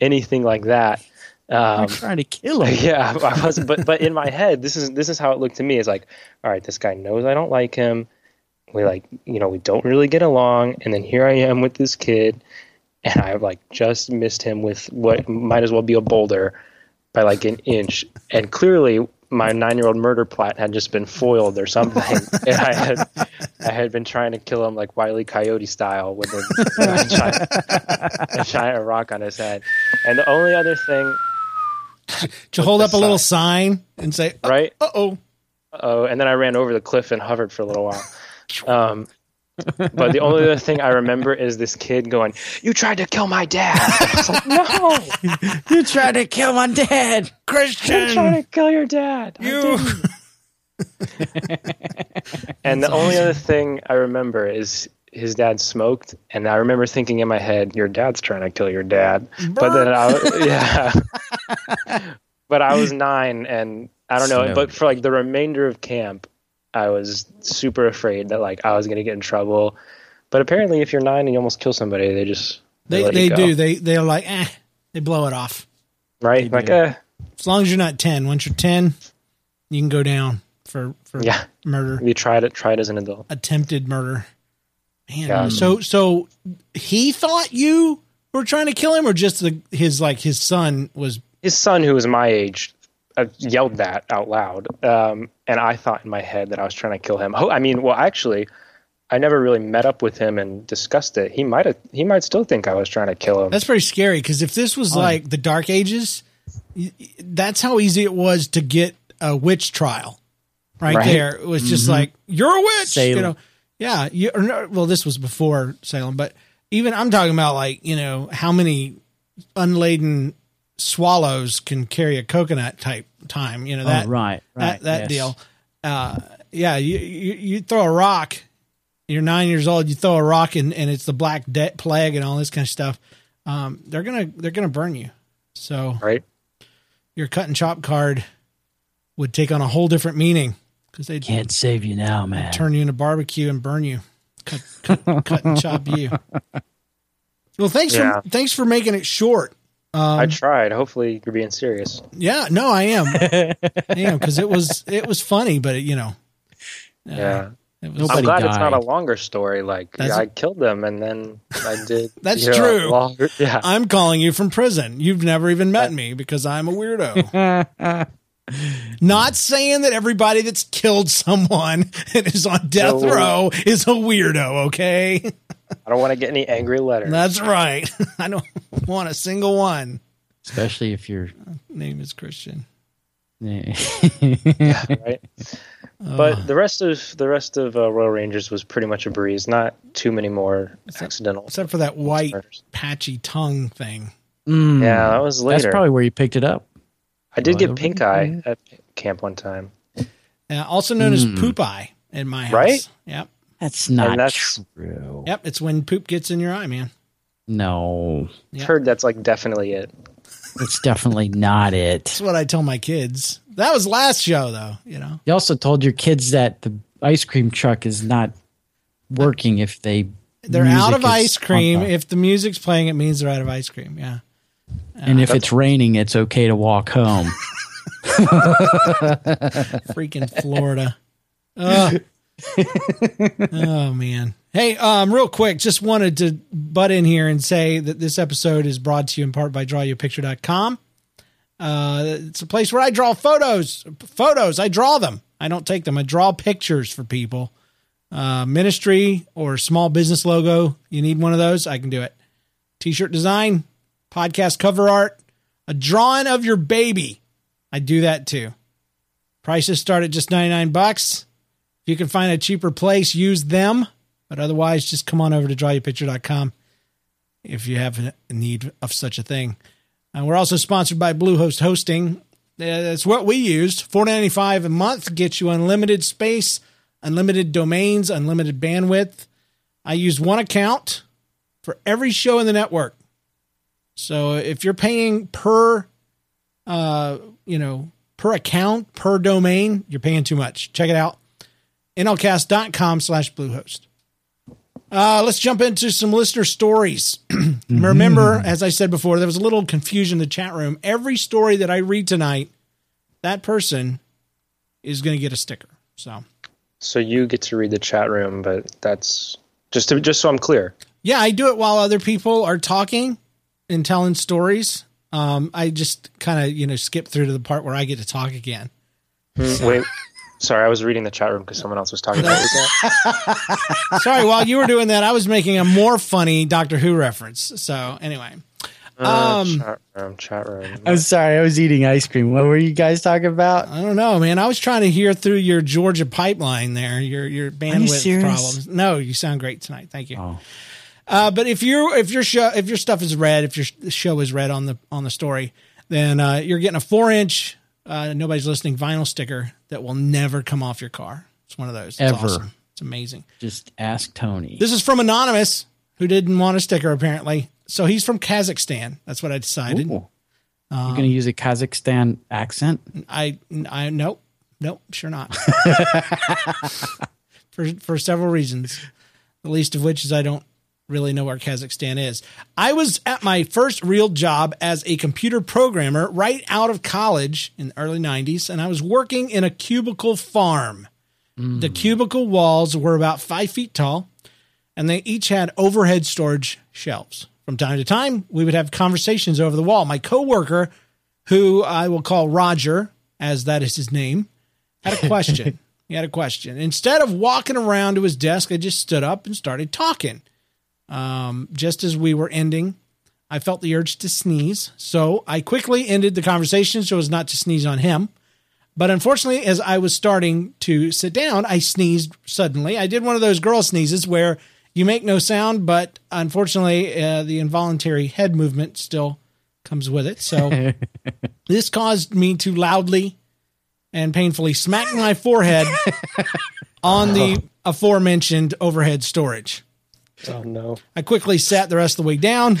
anything like that. I'm Um, trying to kill him. yeah, I wasn't. But but in my head, this is this is how it looked to me. It's like, all right, this guy knows I don't like him. We like, you know, we don't really get along. And then here I am with this kid, and I like just missed him with what might as well be a boulder by like an inch. And clearly, my nine-year-old murder plot had just been foiled or something. and I had I had been trying to kill him like Wile E. Coyote style with a, a, giant, a giant rock on his head. And the only other thing To hold up a little sign. sign and say, right? "Uh oh." Uh oh, and then I ran over the cliff and hovered for a little while. Um, but the only other thing I remember is this kid going, "You tried to kill my dad." Like, "No, You tried to kill my dad. I'm trying to kill your dad." You. And the only other thing I remember is his dad smoked, and I remember thinking in my head, "Your dad's trying to kill your dad." But then I, was- yeah, but I was nine, and I don't know. But for like the remainder of camp, I was super afraid that like I was gonna get in trouble. But apparently, if you're nine and you almost kill somebody, they just They they go, do. They they're like, eh. They blow it off. right? Like, eh, As long as you're not ten. Once you're ten, you can go down for for yeah. murder, You tried it. Tried as an adult. attempted murder. Man, Yeah. so so he thought you were trying to kill him, or just the, his like his son was. his son, who was my age, yelled that out loud, um, and I thought in my head that I was trying to kill him. Oh, I mean, well, actually, I never really met up with him and discussed it. He might have, he might still think I was trying to kill him. That's pretty scary because if this was like the Dark Ages, that's how easy it was to get a witch trial. Right, Right. there, it was just like you're a witch. You know, yeah. You, or no, well, this was before Salem, but even I'm talking about like you know how many unladen swallows can carry a coconut type time. You know that oh, right, right. that that yes. deal. Uh, yeah, you, you you throw a rock. You're nine years old. You throw a rock, and, and it's the black de- plague and all this kind of stuff. Um, they're gonna they're gonna burn you. So right? your cut and chop card would take on a whole different meaning because they'd Can't save you now, man. turn you into barbecue and burn you, cut cut, cut and chop you. Well, thanks Yeah. for thanks for making it short. I um, tried. Hopefully, you're being serious. Yeah, no, I am. I am because it was it was funny, but it, you know, uh, Yeah. it was I'm Nobody glad it's not a longer story. Like, yeah, I killed them, and then I did. That's you know, true. Longer, yeah. I'm calling you from prison. You've never even met me because I'm a weirdo. Not saying that everybody that's killed someone and is on death No. row is a weirdo, okay? I don't want to get any angry letters. That's right. I don't want a single one. Especially if you're. Name is Christian. yeah, right? But the rest of the rest of uh, Royal Rangers was pretty much a breeze. Not too many more accidental. Except for that white murders. patchy tongue thing. Mm, Yeah, that was later. That's probably where you picked it up. I did Royal get pink eye at camp one time. Uh, also known as poop eye in my house. Right? Yep. That's oh, not that's- true. Yep. It's when poop gets in your eye, man. No, Yeah. Heard that's like definitely it. it's definitely not it. That's what I tell my kids. That was last show, though, you know? You also told your kids that the ice cream truck is not working if they They're out of ice cream. on. If the music's playing, it means they're out of ice cream. Yeah. and if it's raining, it's okay to walk home. freaking Florida. Ugh. oh man. Hey, um, real quick, just wanted to butt in here and say that this episode is brought to you in part by drawyouapicture.com. Uh, it's a place where I draw photos. Photos. I draw them. I don't take them. I draw pictures for people. Uh, ministry or small business logo. You need one of those? I can do it. T-shirt design, podcast cover art, a drawing of your baby. I do that too. Prices start at just 99 bucks. You can find a cheaper place, use them. But otherwise, just come on over to drawyourpicture.com if you have a need of such a thing. And we're also sponsored by Bluehost Hosting. Uh, That's what we used. $4.95 a month gets you unlimited space, unlimited domains, unlimited bandwidth. I use one account for every show in the network. So if you're paying per uh, you know, per account, per domain, you're paying too much. Check it out. nlcast.com slash bluehost. Uh, let's jump into some listener stories. Remember, as I said before, there was a little confusion in the chat room. Every story that I read tonight, that person is going to get a sticker. So, So you get to read the chat room, but that's just to, just so I'm clear. yeah, I do it while other people are talking and telling stories. Um, I just kind of, you know, skip through to the part where I get to talk again. Wait, sorry, I was reading the chat room because someone else was talking about it. Sorry, while you were doing that, I was making a more funny Doctor Who reference. So anyway, Uh, Um, chat room, chat room. I'm sorry, I was eating ice cream. What were you guys talking about? I don't know, man. I was trying to hear through your Georgia pipeline there, your your bandwidth serious? problems. No, you sound great tonight. Thank you. Oh. Uh, but if you if your show if your stuff is red, if your show is red on the on the story, then uh, you're getting a four inch uh, nobody's listening vinyl sticker that will never come off your car. It's one of those. It's Ever. awesome. It's amazing. Just ask Tony. This is from anonymous who didn't want a sticker apparently. So he's from Kazakhstan. That's what I decided. Ooh. You're going to use a Kazakhstan accent? I I nope nope sure not. for for several reasons, the least of which is I don't really know where Kazakhstan is. I was at my first real job as a computer programmer right out of college in the early 90s and I was working in a cubicle farm. The mm. cubicle walls were about 5 feet tall and they each had overhead storage shelves. From time to time, we would have conversations over the wall. My coworker who I will call Roger, as that is his name, had a question. he had a question. Instead of walking around to his desk, I just stood up and started talking. Um, just as we were ending, I felt the urge to sneeze. So I quickly ended the conversation so as not to sneeze on him. But unfortunately, as I was starting to sit down, I sneezed suddenly. I did one of those girl sneezes where you make no sound, but unfortunately, uh, the involuntary head movement still comes with it. So this caused me to loudly and painfully smack my forehead on the aforementioned overhead storage. Oh no. I quickly sat the rest of the way down.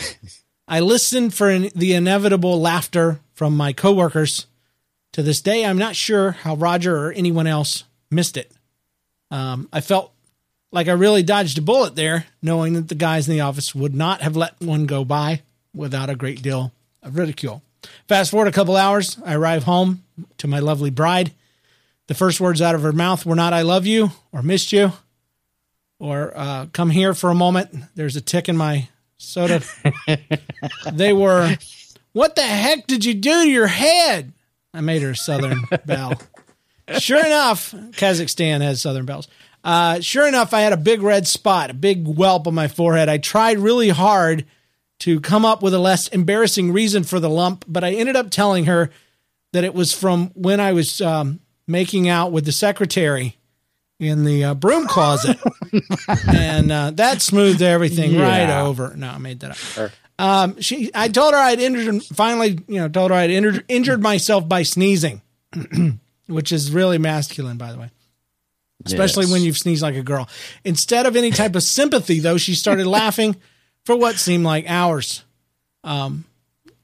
I listened for the inevitable laughter from my coworkers. To this day, I'm not sure how Roger or anyone else missed it. Um, I felt like I really dodged a bullet there, knowing that the guys in the office would not have let one go by without a great deal of ridicule. Fast forward a couple hours, I arrive home to my lovely bride. The first words out of her mouth were not, I love you or missed you or uh, come here for a moment. There's a tick in my soda. they were, what the heck did you do to your head? I made her a Southern belle. Sure enough, Kazakhstan has Southern belles. Uh, sure enough, I had a big red spot, a big whelp on my forehead. I tried really hard to come up with a less embarrassing reason for the lump, but I ended up telling her that it was from when I was um, making out with the secretary in the uh, broom closet, and uh, that smoothed everything right over. No, I made that up. Um, she, I told her I'd injured, finally, you know, told her I'd injured, injured myself by sneezing, which is really masculine, by the way. Especially Yes. when you sneeze like a girl. Instead of any type of sympathy, though, she started laughing for what seemed like hours. Um,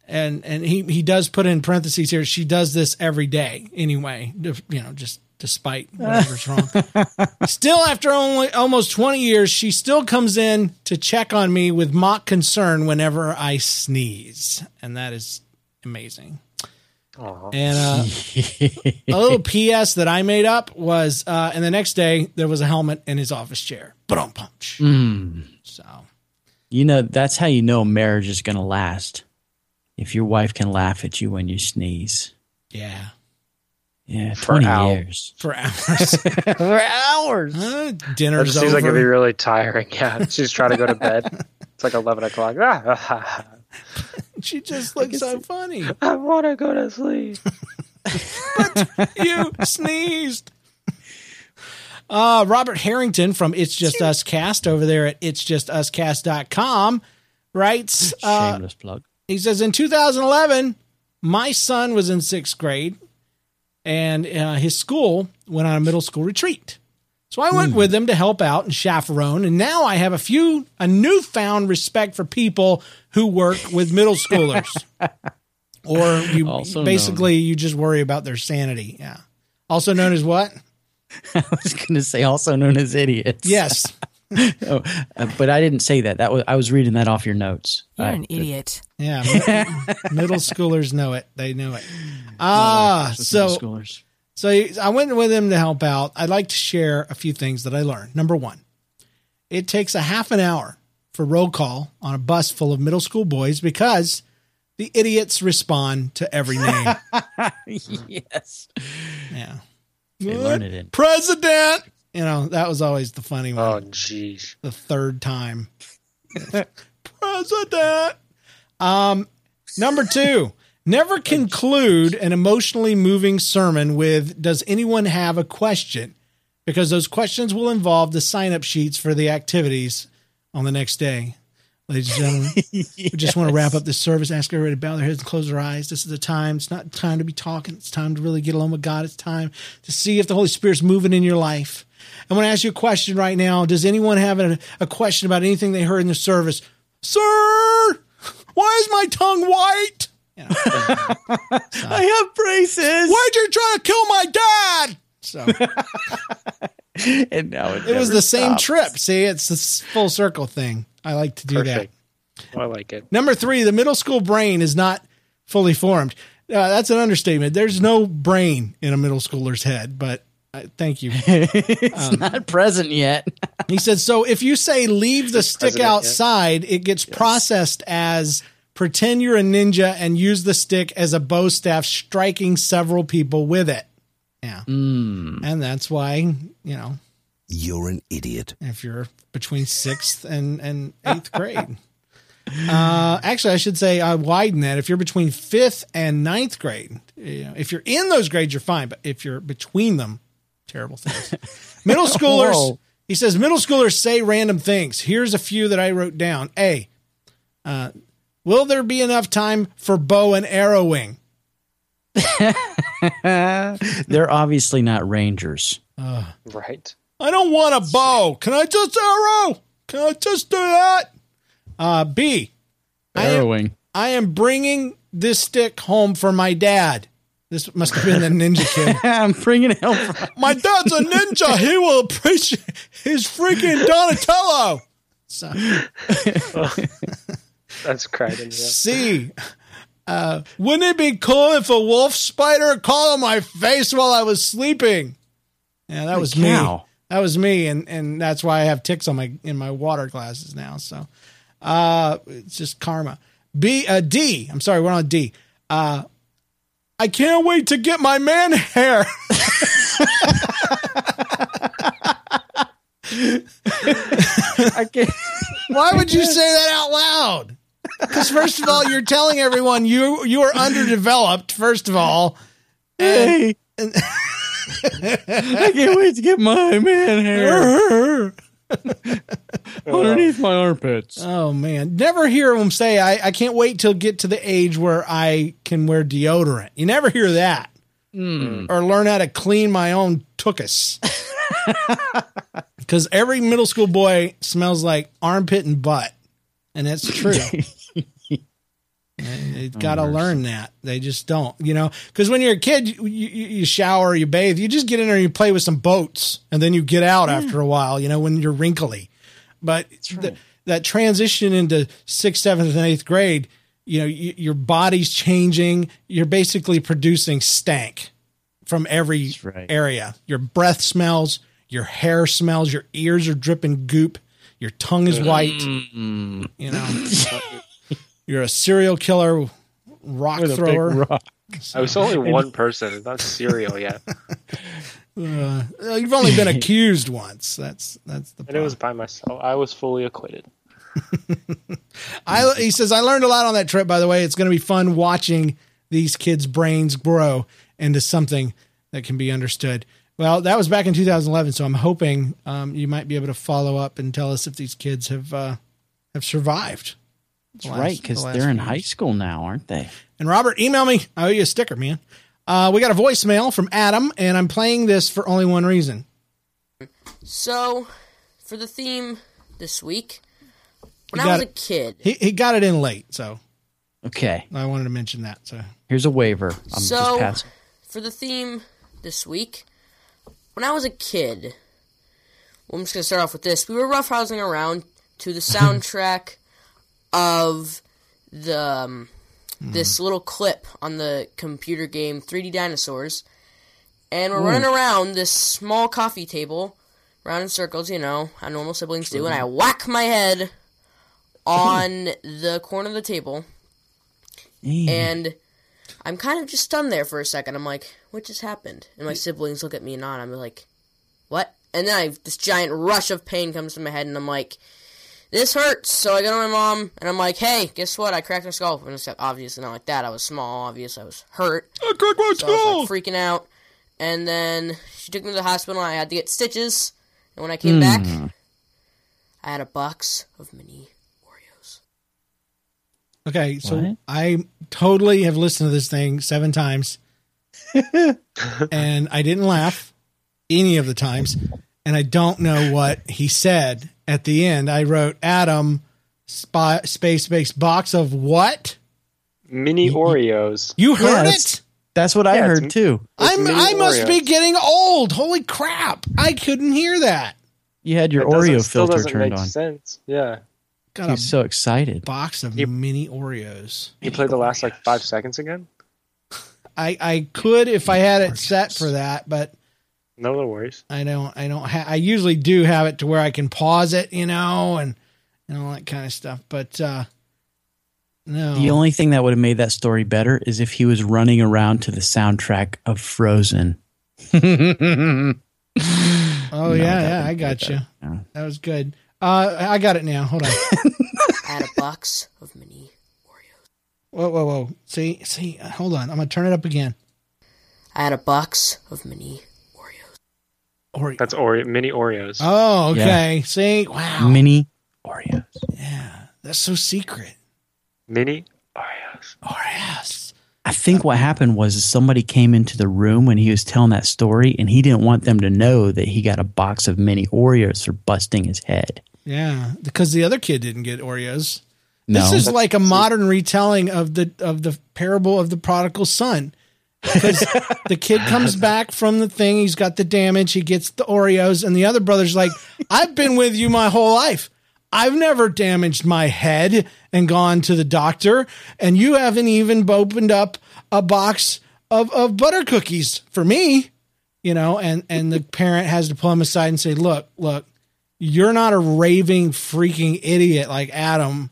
and and he he does put in parentheses here. She does this every day anyway. You know, just despite whatever's wrong. Still, after only almost 20 years, she still comes in to check on me with mock concern whenever I sneeze. And that is amazing. And uh, a little PS that I made up was, uh, and the next day there was a helmet in his office chair. But punch. So You know, that's how you know marriage is going to last. If your wife can laugh at you when you sneeze. yeah, Yeah, For 20 hours. years. for hours. For hours. Uh, It dinner's just seems like it'd be really tiring. Yeah, she's trying to go to bed. It's like eleven o'clock. Ah, she just looks so funny. I want to go to sleep. but you sneezed. Uh, Robert Harrington from It's Just Us Cast over there at it's just uscast.com writes, uh, Shameless plug. he says, in 2011, my son was in sixth grade and uh, his school went on a middle school retreat. So I went with them to help out and chaperone. And now I have a few, a newfound respect for people who work with middle schoolers. or you Also basically, you just worry about their sanity. Yeah. Also known as what? I was going to say also known as idiots. Yes. Oh, uh, but I didn't say that. That was I was reading that off your notes. You're I- an idiot. Yeah. mi- middle schoolers know it. They know it. Ah, with so middle schoolers. So I went with him to help out. I'd like to share a few things that I learned. Number one, it takes a half an hour for roll call on a bus full of middle school boys because the idiots respond to every name. yes, yeah. they learn it in. President. You know, that was always the funny one. Oh, jeez. the third time. President. Um, number two, never conclude an emotionally moving sermon with "Does anyone have a question?" Because those questions will involve the sign-up sheets for the activities on the next day. Ladies and gentlemen, we just want to wrap up this service. Ask everybody to bow their heads and close their eyes. This is the time. It's not time to be talking. It's time to really get along with God. It's time to see if the Holy Spirit's moving in your life. I want to ask you a question right now. Does anyone have a, a question about anything they heard in the service? Sir, why is my tongue white? I have braces. Why'd you try to kill my dad? So And now it, it was the same trip. See, it's this full circle thing. I like to do that. Perfect. I like it. Number three, the middle school brain is not fully formed. Uh, that's an understatement. There's no brain in a middle schooler's head, but uh, thank you. It's not present yet. He said, so if you say leave the stick president, yeah. outside, it gets processed as pretend you're a ninja and use the stick as a bow staff, striking several people with it. Yeah. And that's why, you know, You're an idiot. if you're between sixth and, and eighth grade. Uh, actually, I should say I widen that. If you're between fifth and ninth grade, you know, if you're in those grades, you're fine. But if you're between them, terrible things. Middle schoolers, Whoa. he says, middle schoolers say random things. Here's a few that I wrote down. A, uh, will there be enough time for bow and arrowing? They're obviously not rangers. Right. I don't want a bow. Can I just arrow? Can I just do that? Uh, B, I am- Arrowing. I am bringing this stick home for my dad. This must have been the ninja kid. I'm bringing it home. from- My dad's a ninja. He will appreciate his freaking Donatello. So, That's Crichton. Yeah. C. Uh, wouldn't it be cool if a wolf spider crawled on my face while I was sleeping? Yeah, that was me. That was me, and and that's why I have ticks on my in my water glasses now. So, uh, it's just karma. B. Uh, D. I'm sorry, we're on D. Uh, I can't wait to get my man hair. I can't. Why would you say that out loud? Because first of all, you're telling everyone you you are underdeveloped. First of all, Hey. I can't wait to get my man hair underneath my armpits. oh man, never hear them say I, I can't wait till get to the age where I can wear deodorant. You never hear that, hmm. or learn how to clean my own tuchus. Because every middle school boy smells like armpit and butt, and that's true. They got to learn that. They just don't, you know, because when you're a kid, you, you, you shower, you bathe, you just get in there and you play with some boats, and then you get out after a while, you know, when you're wrinkly. But th- that transition into sixth, seventh, and eighth grade, you know, your body's changing. You're basically producing stank from every right. area. Your breath smells, your hair smells, your ears are dripping goop, your tongue is white. You know, you're a serial killer, rock With thrower. rock. I was only one person. It's not serial yet, Uh, you've only been accused once. That's that's the and it was by myself. I was fully acquitted. I, he says, I learned a lot on that trip, by the way. It's going to be fun watching these kids' brains grow into something that can be understood. Well, that was back in 2011, so I'm hoping um, you might be able to follow up and tell us if these kids have uh, have survived. That's last- right, because the they're in few high school now, aren't they? And Robert, email me. I owe you a sticker, man. Uh, we got a voicemail from Adam, and I'm playing this for only one reason. So, for the theme this week, when I was got a kid, He he got it in late, so Okay, I wanted to mention that. So here's a waiver. I'm just So- passing. for the theme this week, when I was a kid, well, I'm just gonna start off with this. We were roughhousing around to the soundtrack of the um, this little clip on the computer game 3D Dinosaurs, and we're running around this small coffee table, round in circles, you know, how normal siblings do, and I whack my head on the corner of the table, and I'm kind of just stunned there for a second. I'm like, what just happened? And my siblings look at me and nod. I'm like, what? And then I this giant rush of pain comes to my head, and I'm like, this hurts. So I go to my mom, and I'm like, hey, guess what? I cracked my skull. And it's obviously not like that. I was small. Obviously, I was hurt. I cracked my So I was like freaking out. And then she took me to the hospital. and I had to get stitches. And when I came back, hmm. I had a box of mini Oreos. okay, so What? I totally have listened to this thing seven times, and I didn't laugh any of the times, and I don't know what he said at the end. I wrote Adam spy, space space box of what? Mini Oreos. You heard Yeah, it? that's- That's what I Yeah, it's- heard too. I'm I must Oreos. be getting old. Holy crap! I couldn't hear that. You had your That Oreo filter doesn't turned make on. sense. Yeah, Got He's a so excited. box of Yep. mini Oreos. you played the last like five seconds again. I I could if I had it set for that, but No, no worries. I don't. I don't. Ha- I usually do have it to where I can pause it, you know, and and all that kind of stuff. But uh no, The only thing that would have made that story better is if he was running around to the soundtrack of Frozen. oh yeah, yeah, I got better. you. Yeah. That was good. Uh, I got it now. Hold on. I had a box of mini Oreos. whoa, whoa, whoa. See, see. uh, Hold on. I'm gonna turn it up again. I had a box of mini Oreos. Or That's Oreo, mini Oreos. oh, okay. See, wow. Mini Oreos. yeah, that's so secret. Mini Oreos. Oreos. I think what happened was somebody came into the room when he was telling that story, and he didn't want them to know that he got a box of mini Oreos for busting his head. Yeah, because the other kid didn't get Oreos. No, This is like a modern retelling of the of the parable of the prodigal son. Because the kid comes back from the thing, he's got the damage, he gets the Oreos, and the other brother's like, "I've been with you my whole life. I've never damaged my head and gone to the doctor, and you haven't even opened up a box of of butter cookies for me." You know, and and the parent has to pull him aside and say, "Look, look, you're not a raving freaking idiot like Adam.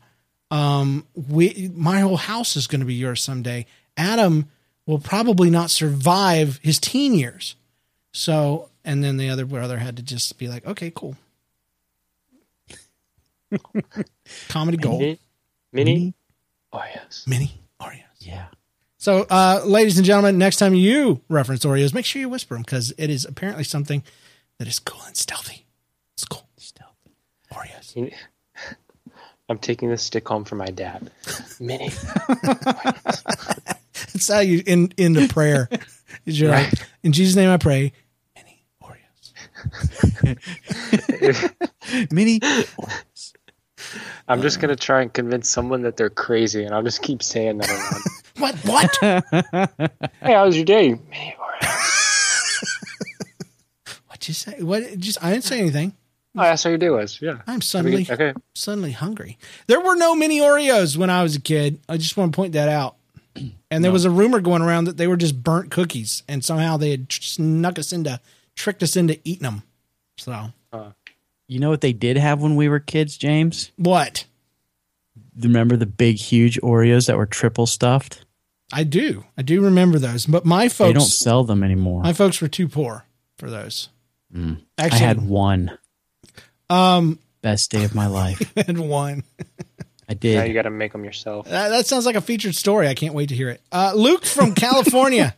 Um, we my whole house is going to be yours someday. Adam will probably not survive his teen years. So, and then the other brother had to just be like, okay, cool. Comedy gold, Mini, mini Oreos. mini Oreos. yeah. So, uh, ladies and gentlemen, next time you reference Oreos, make sure you whisper them because it is apparently something that is cool and stealthy. It's cool. Stealthy. Oreos. I'm taking this stick home for my dad. Mini. That's how you in into prayer. Is you're like, in Jesus' name I pray. Mini Oreos. Mini Oreos. I'm just gonna try and convince someone that they're crazy, and I'll just keep saying that around. What? What? hey, how was your day? Man, What'd you say? What? Just I didn't say anything. Oh, I asked how your day was. Yeah. I'm suddenly Okay. suddenly hungry. There were no mini Oreos when I was a kid. I just want to point that out. And there was a rumor going around that they were just burnt cookies, and somehow they had snuck us into, tricked us into eating them. So You know what they did have when we were kids, James? what? Remember the big, huge Oreos that were triple stuffed? I do, I do remember those, but my folks They don't sell them anymore. my folks were too poor for those. I Actually, had one. um, Best day of my life. I had one. I did. Now you got to make them yourself. That, that sounds like a featured story. I can't wait to hear it. Uh, Luke from California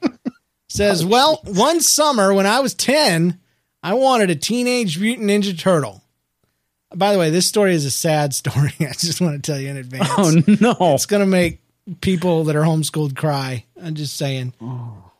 says, Well, one summer when I was 10, I wanted a Teenage Mutant Ninja Turtle. By the way, this story is a sad story. I just want to tell you in advance. Oh no! It's going to make people that are homeschooled cry. I'm just saying.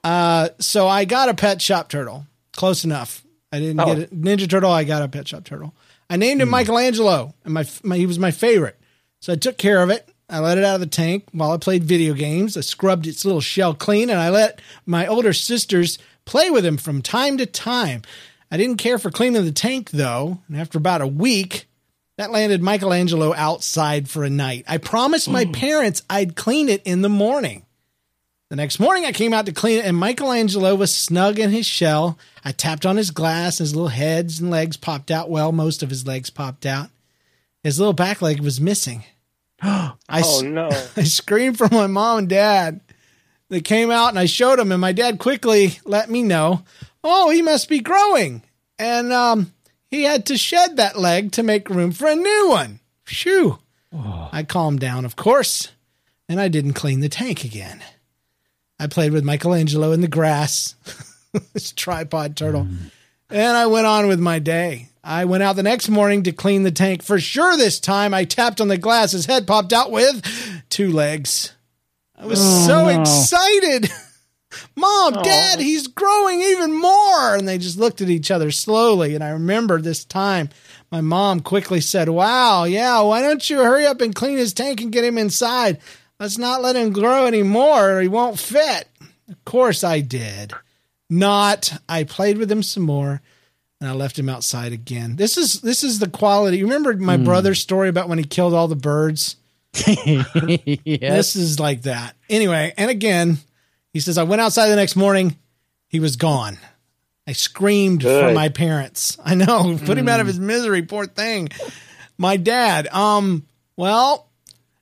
Uh, so I got a pet shop turtle. Close enough. I didn't get a Ninja Turtle. I got a pet shop turtle. I named him Michelangelo, and my, my he was my favorite. So I took care of it. I let it out of the tank while I played video games. I scrubbed its little shell clean, and I let my older sisters play with him from time to time. I didn't care for cleaning the tank though, and after about a week, that landed Michelangelo outside for a night. I promised my mm. parents I'd clean it in the morning. The next morning, I came out to clean it, and Michelangelo was snug in his shell. I tapped on his glass, his little heads and legs popped out. Well, most of his legs popped out. His little back leg was missing. I, Oh no. I screamed for my mom and dad. They came out, and I showed them, and my dad quickly let me know, oh, he must be growing. And um, he had to shed that leg to make room for a new one. Phew. I calmed down, of course, and I didn't clean the tank again. I played with Michelangelo in the grass, this tripod turtle, and I went on with my day. I went out the next morning to clean the tank. For sure, this time I tapped on the glass. His head popped out with two legs. I was oh, so no. excited. Mom, oh. Dad, he's growing even more. And they just looked at each other slowly. And I remember this time my mom quickly said, Wow, yeah, why don't you hurry up and clean his tank and get him inside? Let's not let him grow anymore or he won't fit. Of course I did. Not. I played with him some more and I left him outside again. This is this is the quality. You remember my brother's story about when he killed all the birds? yes. This is like that. Anyway, and again, he says, I went outside the next morning. He was gone. I screamed for my parents. I know, put him out of his misery, poor thing. My dad, um, well,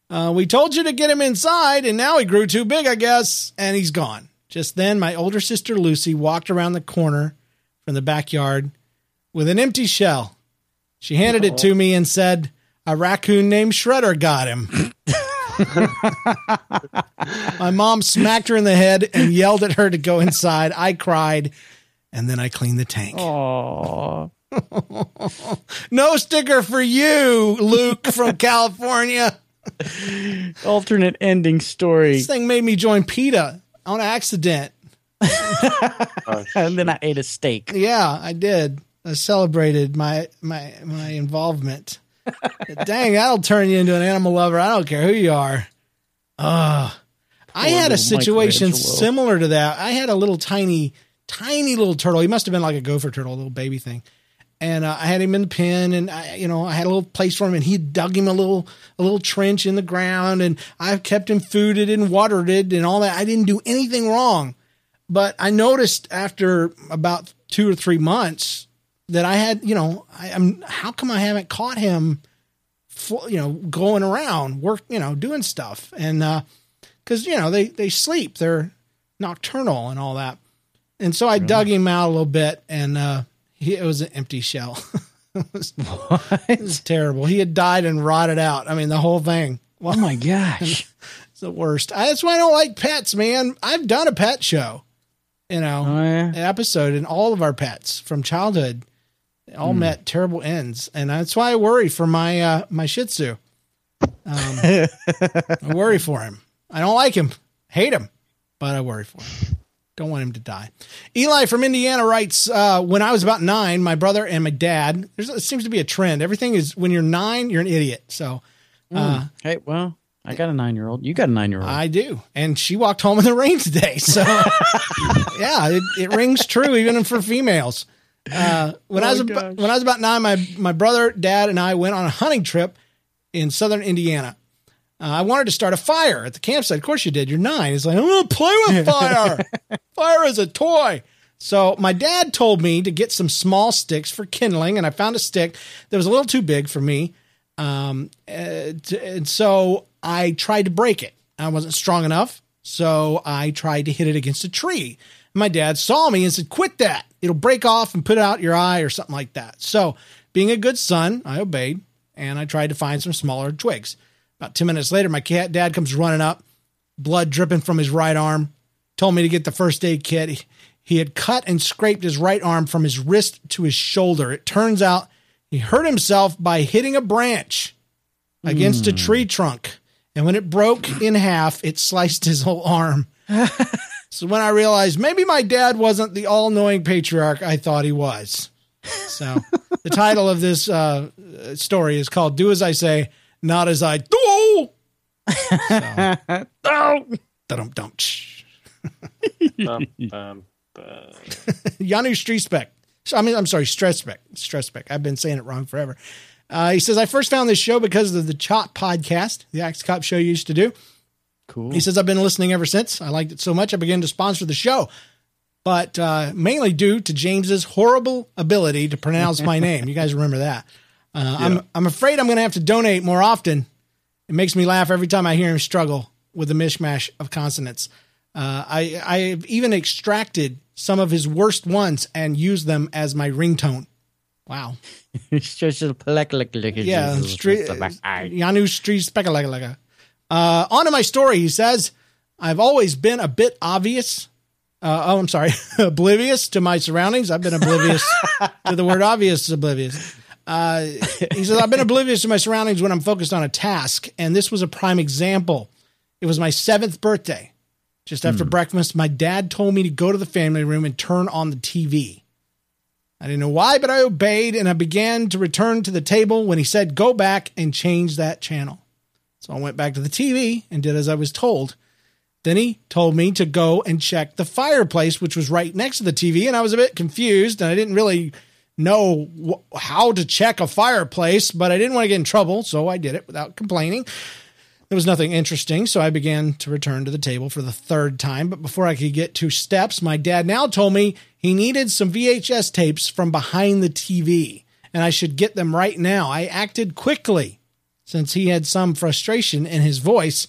uh, we told you to get him inside, and now he grew too big, I guess, and he's gone. Just then, my older sister Lucy walked around the corner from the backyard with an empty shell. She handed it to me and said, A raccoon named Shredder got him. My mom smacked her in the head and yelled at her to go inside. I cried, and then I cleaned the tank. No sticker for you, Luke from California. alternate ending story. This thing made me join PETA on accident. And then I ate a steak. Yeah, I did. I celebrated my my my involvement. Dang, that'll turn you into an animal lover. I don't care who you are. Uh, I had a situation similar to that. I had a little tiny, tiny little turtle. He must have been like a gopher turtle, a little baby thing. And uh, I had him in the pen, and I, you know, I had a little place for him, and he dug him a little, a little trench in the ground, and I kept him fooded and watered it, and all that. I didn't do anything wrong, but I noticed after about two or three months that I had, you know, I, I'm how come I haven't caught him, you know, going around work, you know, doing stuff, and uh because you know they they sleep, they're nocturnal and all that, and so I dug him out a little bit, and uh, he, it was an empty shell. it, was, it was terrible. He had died and rotted out. I mean, the whole thing. Well, Oh my gosh. it's the worst. I, that's why I don't like pets, man. I've done a pet show, you know, Oh, yeah? an episode, and all of our pets from childhood all Hmm. met terrible ends, and that's why I worry for my uh, my Shih Tzu. Um, I worry for him. I don't like him, hate him, but I worry for him. Don't want him to die. Eli from Indiana writes, uh, when I was about nine, my brother and my dad, there's, it seems to be a trend. Everything is when you're nine, you're an idiot. So uh, Hey, well, I got a nine year old. You got a nine year old. I do. And she walked home in the rain today. So yeah, it, it rings true even for females. Uh, when I was about, when I was about nine, my my brother, dad, and I went on a hunting trip in southern Indiana. Uh, I wanted to start a fire at the campsite. Of course, you did. You're nine. It's like I'm gonna play with fire. fire is a toy. So my dad told me to get some small sticks for kindling, and I found a stick that was a little too big for me. Um, uh, t- and so I tried to break it. I wasn't strong enough, so I tried to hit it against a tree. My dad saw me and said, "Quit that! It'll break off and put out your eye or something like that." So, being a good son, I obeyed and I tried to find some smaller twigs. About two minutes later, my cat dad comes running up, blood dripping from his right arm. Told me to get the first aid kit. He, he had cut and scraped his right arm from his wrist to his shoulder. It turns out he hurt himself by hitting a branch against a hmm. tree trunk. And when it broke in half, it sliced his whole arm. so when I realized maybe my dad wasn't the all knowing patriarch I thought he was. So the title of this uh, story is called Do As I Say, Not As I Do. So, dum dum. Um, um, uh, Janu Striesbeck. I mean, I'm sorry, Stressbeck. Stressbeck. I've been saying it wrong forever. Uh, he says, I first found this show because of the Chop podcast, the Axe Cop show you used to do. Cool. He says, I've been listening ever since. I liked it so much, I began to sponsor the show, but uh, mainly due to James's horrible ability to pronounce my name. You guys remember that. Uh, I'm, I'm afraid I'm going to have to donate more often. It makes me laugh every time I hear him struggle with the mishmash of consonants. Uh, I, I've even extracted some of his worst ones and used them as my ringtone. Wow. It's just a plek- lick- lick- Yeah, lick- street, lick- lick- lick- Janu Street Speculaga. Uh, on to my story, he says, I've always been a bit obvious. Uh, oh, I'm sorry, oblivious to my surroundings. I've been oblivious to the word obvious is oblivious. Uh, he says, I've been oblivious to my surroundings when I'm focused on a task. And this was a prime example. It was my seventh birthday. Just after breakfast, my dad told me to go to the family room and turn on the TV. I didn't know why, but I obeyed and I began to return to the table when he said, Go back and change that channel. So I went back to the TV and did as I was told. Then he told me to go and check the fireplace, which was right next to the TV. And I was a bit confused and I didn't really know wh- how to check a fireplace, but I didn't want to get in trouble. So I did it without complaining. There was nothing interesting, so I began to return to the table for the third time. But before I could get two steps, my dad now told me he needed some VHS tapes from behind the TV, and I should get them right now. I acted quickly since he had some frustration in his voice.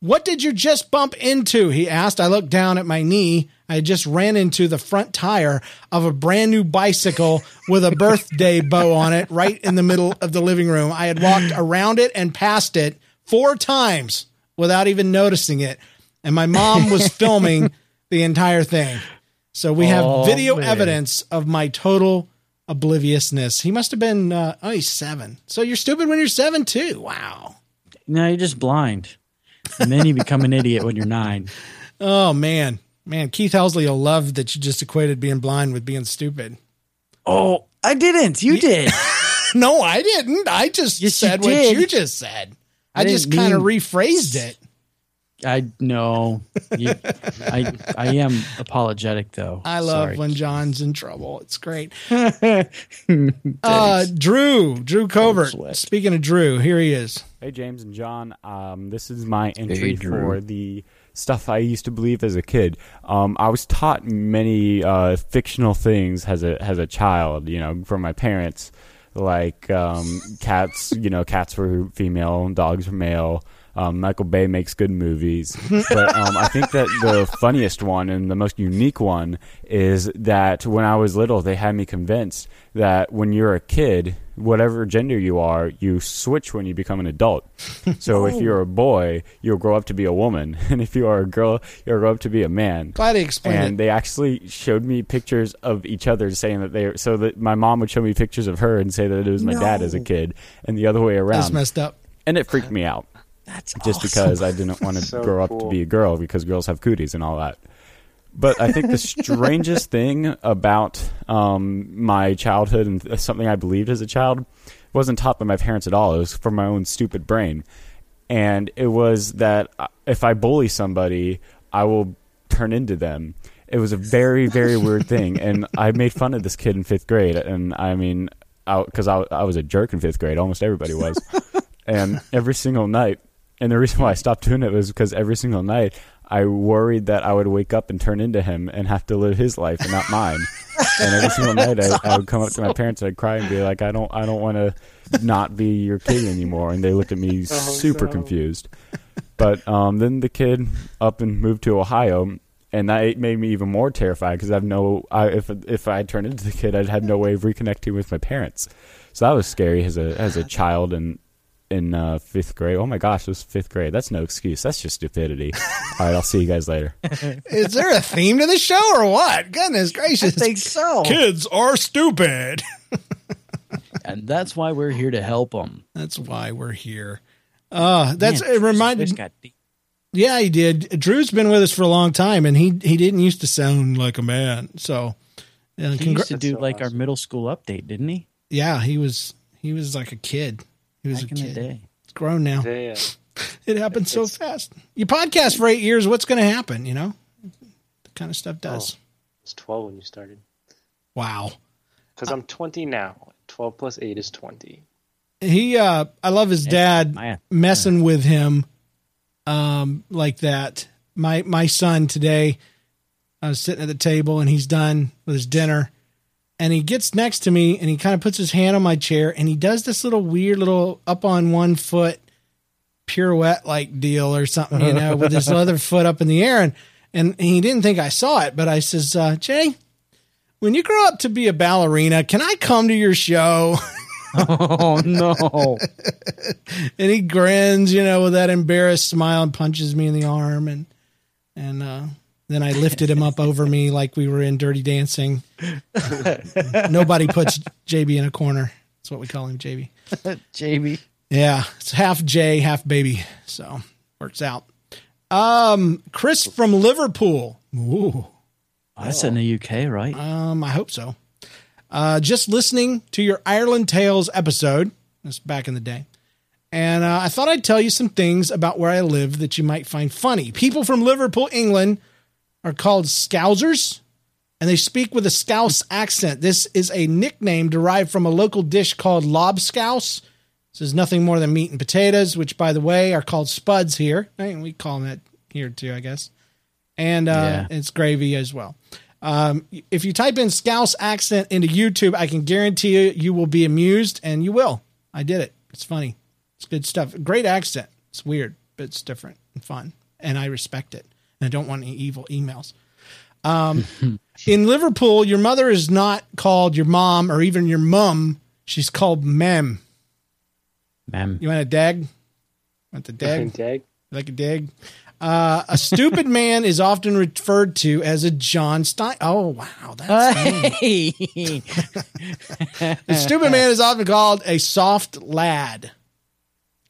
What did you just bump into? He asked. I looked down at my knee. I had just ran into the front tire of a brand new bicycle with a birthday bow on it right in the middle of the living room. I had walked around it and past it four times without even noticing it. And my mom was filming the entire thing. So we have Oh, video man. evidence of my total obliviousness. He must have been, uh, oh, he's seven. So you're stupid when you're seven too. Wow. No, you're just blind. And then you become an idiot when you're nine. Oh man, man, Keith Helsley will love that you just equated being blind with being stupid. Oh, I didn't. You did. No, I didn't. I just Yes, you said what you just said. I, I just kind of rephrased it. I know. I I am apologetic though. I love Sorry. when John's in trouble. It's great. uh, Drew, Drew Covert. Speaking of Drew, here he is. Hey, James and John. Um, this is my entry Hey, for the stuff I used to believe as a kid. Um, I was taught many uh, fictional things as a as a child. You know, from my parents, like um, cats. You know, cats were female, dogs were male. Um, Michael Bay makes good movies, but um, I think that the funniest one and the most unique one is that when I was little, they had me convinced that when you're a kid, whatever gender you are, you switch when you become an adult. So if you're a boy, you'll grow up to be a woman, and if you are a girl, you'll grow up to be a man. Glad he explained And it. they actually showed me pictures of each other, saying that they so that my mom would show me pictures of her and say that it was my dad as a kid, and the other way That's around. messed up. And it freaked me out That's just because I didn't want to So grow up cool. to be a girl because girls have cooties and all that. But I think the strangest thing about um, my childhood and something I believed as a child wasn't taught by my parents at all. It was from my own stupid brain. And it was that uh, if I bully somebody, I will turn into them. It was a very, very weird thing. And I made fun of this kid in fifth grade. And I mean, because I, I was a jerk in fifth grade, almost everybody was. and every single night, and the reason why I stopped doing it was because every single night I worried that I would wake up and turn into him and have to live his life and not mine. and every single night I, I would come up to my parents and I'd cry and be like, I don't, I don't want to not be your kid anymore. And they looked at me super no. confused. But um, then the kid up and moved to Ohio, and that made me even more terrified because I have no. I, if if I turned into the kid, I'd have no way of reconnecting with my parents. So that was scary as a as a child and in uh, fifth grade. Oh my gosh, it was fifth grade. That's no excuse. That's just stupidity. All right, I'll see you guys later. Is there a theme to the show or what? Goodness gracious. I think so. Kids are stupid. And that's why we're here to help them. That's why we're here. Uh, that's it reminded Yeah, he did. Drew's been with us for a long time and he he didn't used to sound like a man. So yeah, He congra- used to do so like our middle school update, didn't he? yeah, he was he was like a kid. He was Back a in kid. the day. It's grown now. Yeah, yeah. It happened so It's- fast. You podcast for eight years, what's gonna happen, you know? The kind of stuff does. Oh. It's 12 when you started. Wow. Because I'm 20 now. 12 plus 8 is 20. He uh I love his dad my- messing with him um like that. My my son today I was sitting at the table and he's done with his dinner and he gets next to me and he kind of puts his hand on my chair and he does this little weird little up on one foot pirouette like deal or something, you know, with his other foot up in the air and and he didn't think I saw it, but I says, uh, Jay, when you grow up to be a ballerina, can I come to your show? Oh no. and he grins, you know, with that embarrassed smile and punches me in the arm and and uh then I lifted him up over me like we were in Dirty Dancing. Nobody puts JB in a corner. That's what we call him, JB. JB. Yeah, it's half J, half baby. So works out. Um, Chris from Liverpool. Ooh. That's in the UK, right? Um, I hope so. Uh, just listening to your Ireland Tales episode. That's back in the day. And uh, I thought I'd tell you some things about where I live that you might find funny. People from Liverpool, England are called Scousers, and they speak with a Scouse accent. This is a nickname derived from a local dish called lobscouse. This is nothing more than meat and potatoes, which, by the way, are called spuds here. I mean, we call them that here too, I guess. And uh, Yeah. it's gravy as well. Um, if you type in Scouse accent into YouTube, I can guarantee you you will be amused, and you will. I did it. It's funny. It's good stuff. Great accent. It's weird, but it's different and fun, and I respect it. And I don't want any evil emails. Um, in Liverpool, your mother is not called your mom or even your mum. She's called mem. Mem. You want a dag? Want the dag? Dag? like a dig. Uh, a stupid man is often referred to as a John Stein. Oh wow, that's mean. Hey. a stupid man is often called a soft lad.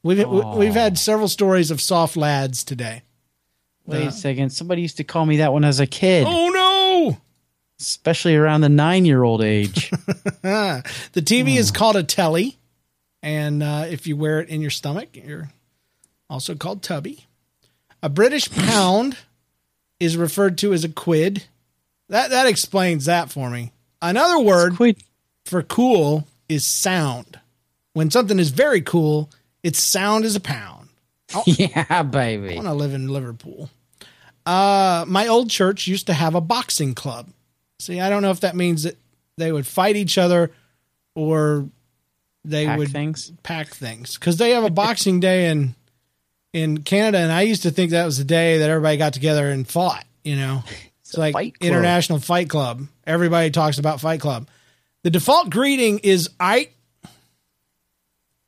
We've we've had several stories of soft lads today. Wait a second. Somebody used to call me that when I was a kid, Oh no! especially around the nine year old age. the TV is called a telly, and uh, if you wear it in your stomach, you're also called tubby. A British pound is referred to as a quid. That that explains that for me. Another word for cool is sound. When something is very cool, its sound is a pound. yeah, baby. I want to live in Liverpool. Uh, my old church used to have a boxing club. See, I don't know if that means that they would fight each other or they Pack would things. pack things because they have a boxing day in in Canada, and I used to think that was the day that everybody got together and fought. You know, it's, a like fight. International Fight Club. Everybody talks about Fight Club. The default greeting is "I."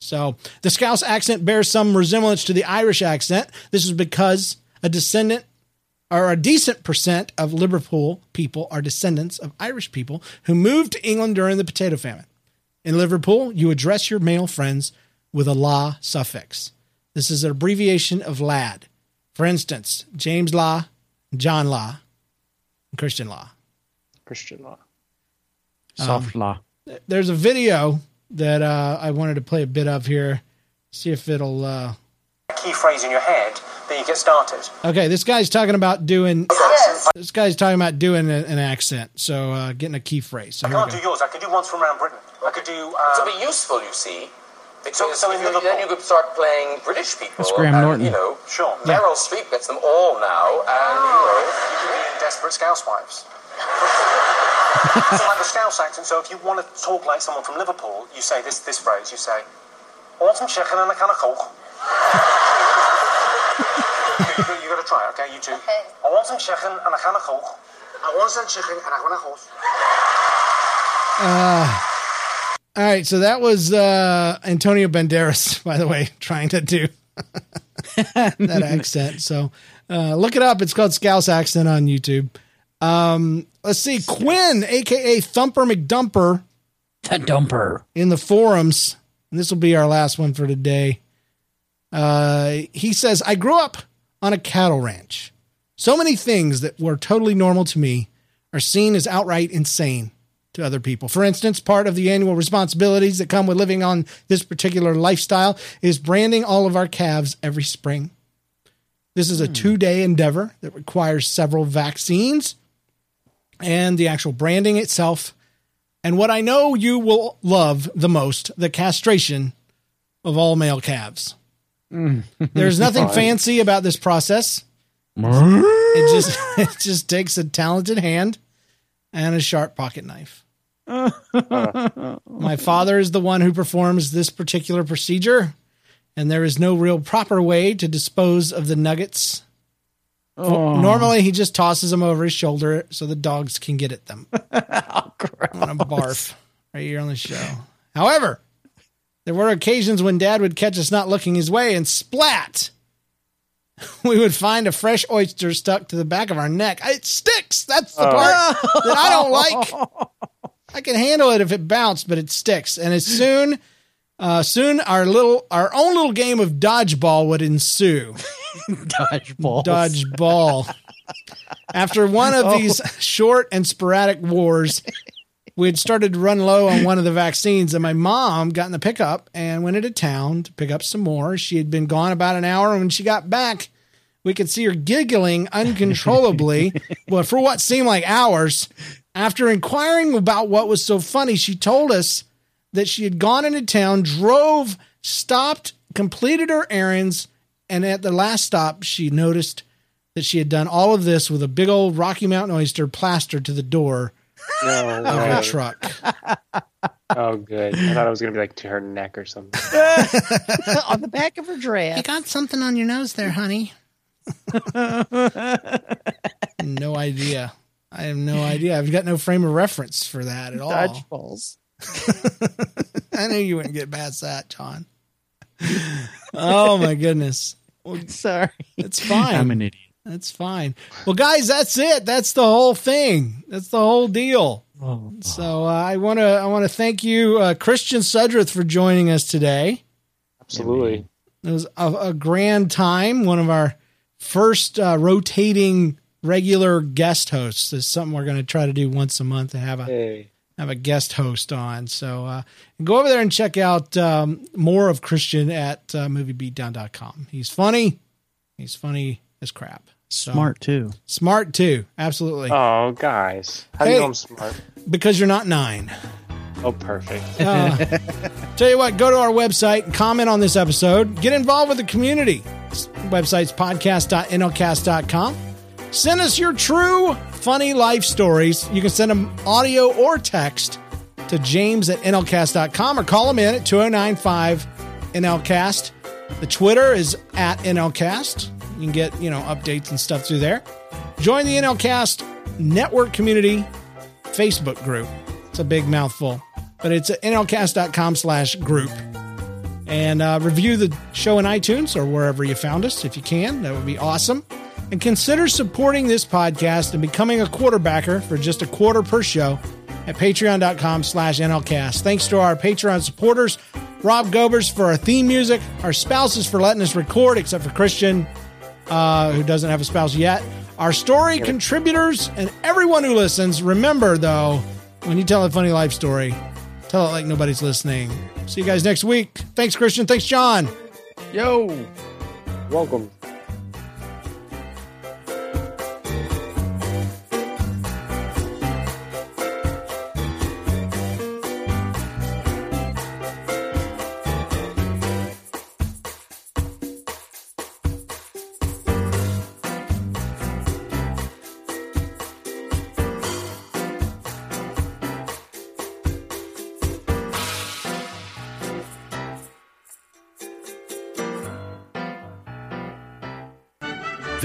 So the Scouse accent bears some resemblance to the Irish accent. This is because a descendant or a decent percent of Liverpool people are descendants of Irish people who moved to England during the potato famine. In Liverpool, you address your male friends with a la suffix. This is an abbreviation of lad. For instance, James Law, John Law. in Christian law. Christian law. Soft law. There's a video that uh, I wanted to play a bit of here. See if it'll. Uh... key phrase in your head, then you get started. Okay, this guy's talking about doing. This guy's talking about doing a- an accent, so uh, getting a key phrase. So I can't do yours. I could do ones from around Britain. I could do. Um, to be useful, you see. Because So- so in you- then you could start playing British people. That's Graham and, Norton. You know, Sure. Meryl Streep gets them all now, and you know. You could be in Desperate Scouse Wives. so like the Scouse accent. So if you want to talk like someone from Liverpool, you say this this phrase. You say, "I want some chicken and a can of coke." you, got, you got to try it, okay? You two. Okay. I want some chicken and a can of coke. I want some chicken and a can of coke. All right, so that was uh, Antonio Banderas, by the way, trying to do that accent. So uh, look it up. It's called Scouse Accent on YouTube. Um, let's see. Quinn, aka Thumper McDumper, The dumper. in the forums, and this will be our last one for today. Uh, he says, I grew up on a cattle ranch. So many things that were totally normal to me are seen as outright insane to other people. For instance, part of the annual responsibilities that come with living on this particular lifestyle is branding all of our calves every spring. This is a hmm. two day endeavor that requires several vaccines and the actual branding itself. And what I know you will love the most the castration of all male calves. There's nothing fancy about this process. It just it just takes a talented hand and a sharp pocket knife. My father is the one who performs this particular procedure, and there is no real proper way to dispose of the nuggets. Normally, he just tosses them over his shoulder so the dogs can get at them. I'm gonna barf right here on the show. However, there were occasions when Dad would catch us not looking his way and splat. We would find a fresh oyster stuck to the back of our neck. It sticks. That's the part that I don't like. I can handle it if it bounced, but it sticks. And as soon, uh, soon our little, our own little game of dodgeball would ensue. Dodgeball. Dodgeball. After one of these short and sporadic wars, we had started to run low on one of the vaccines, and my mom got in the pickup and went into town to pick up some more. She had been gone about an hour, and when she got back, we could see her giggling uncontrollably, well, for what seemed like hours. After inquiring about what was so funny, she told us that she had gone into town, drove, stopped, completed her errands, and at the last stop, she noticed that she had done all of this with a big old Rocky Mountain oyster plastered to the door No of her truck. Oh, good. I thought it was gonna be like to her neck or something. on the back of her dress. You got something on your nose there, honey. no idea. I have no idea. I've got no frame of reference for that at all. Dodgeballs. I knew you wouldn't get past that, John. Oh my goodness. Sorry. It's fine. I'm an idiot. That's fine. Well, guys, that's it. That's the whole thing. That's the whole deal. So uh, I want to I want to thank you, uh, Christian Sudrith, for joining us today. Absolutely. It was a, a grand time. One of our first uh, rotating regular guest hosts. This is something we're going to try to do once a month to have a Hey. have a guest host on. So uh, go over there and check out um, more of Christian at uh, moviebeatdown.com. He's funny. He's funny as crap. So, Smart too. Smart too. Absolutely. Oh, guys. How do you know I'm smart? Because you're not nine. Oh, perfect. Uh, tell you what, go to our website and comment on this episode. Get involved with the community. Website's podcast.nlcast.com. Send us your true funny life stories. You can send them audio or text to james at nlcast.com or call him in at 2095 NLCast. The Twitter is at NLCast. You can get, you know, updates and stuff through there. Join the NLCast network community Facebook group. It's a big mouthful, but it's nlcast.com slash group. And uh, review the show in iTunes or wherever you found us if you can. That would be awesome. And consider supporting this podcast and becoming a quarterbacker for just a quarter per show at patreon.com slash nlcast. Thanks to our Patreon supporters, Rob Gobers for our theme music, our spouses for letting us record, except for Christian, uh, who doesn't have a spouse yet, our story contributors, and everyone who listens. Remember, though, when you tell a funny life story, tell it like nobody's listening. See you guys next week. Thanks, Christian. Thanks, John. Yo. Welcome.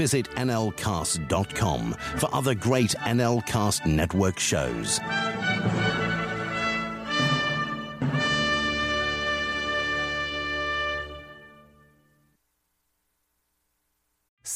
Visit nlcast.com for other great NLcast network shows.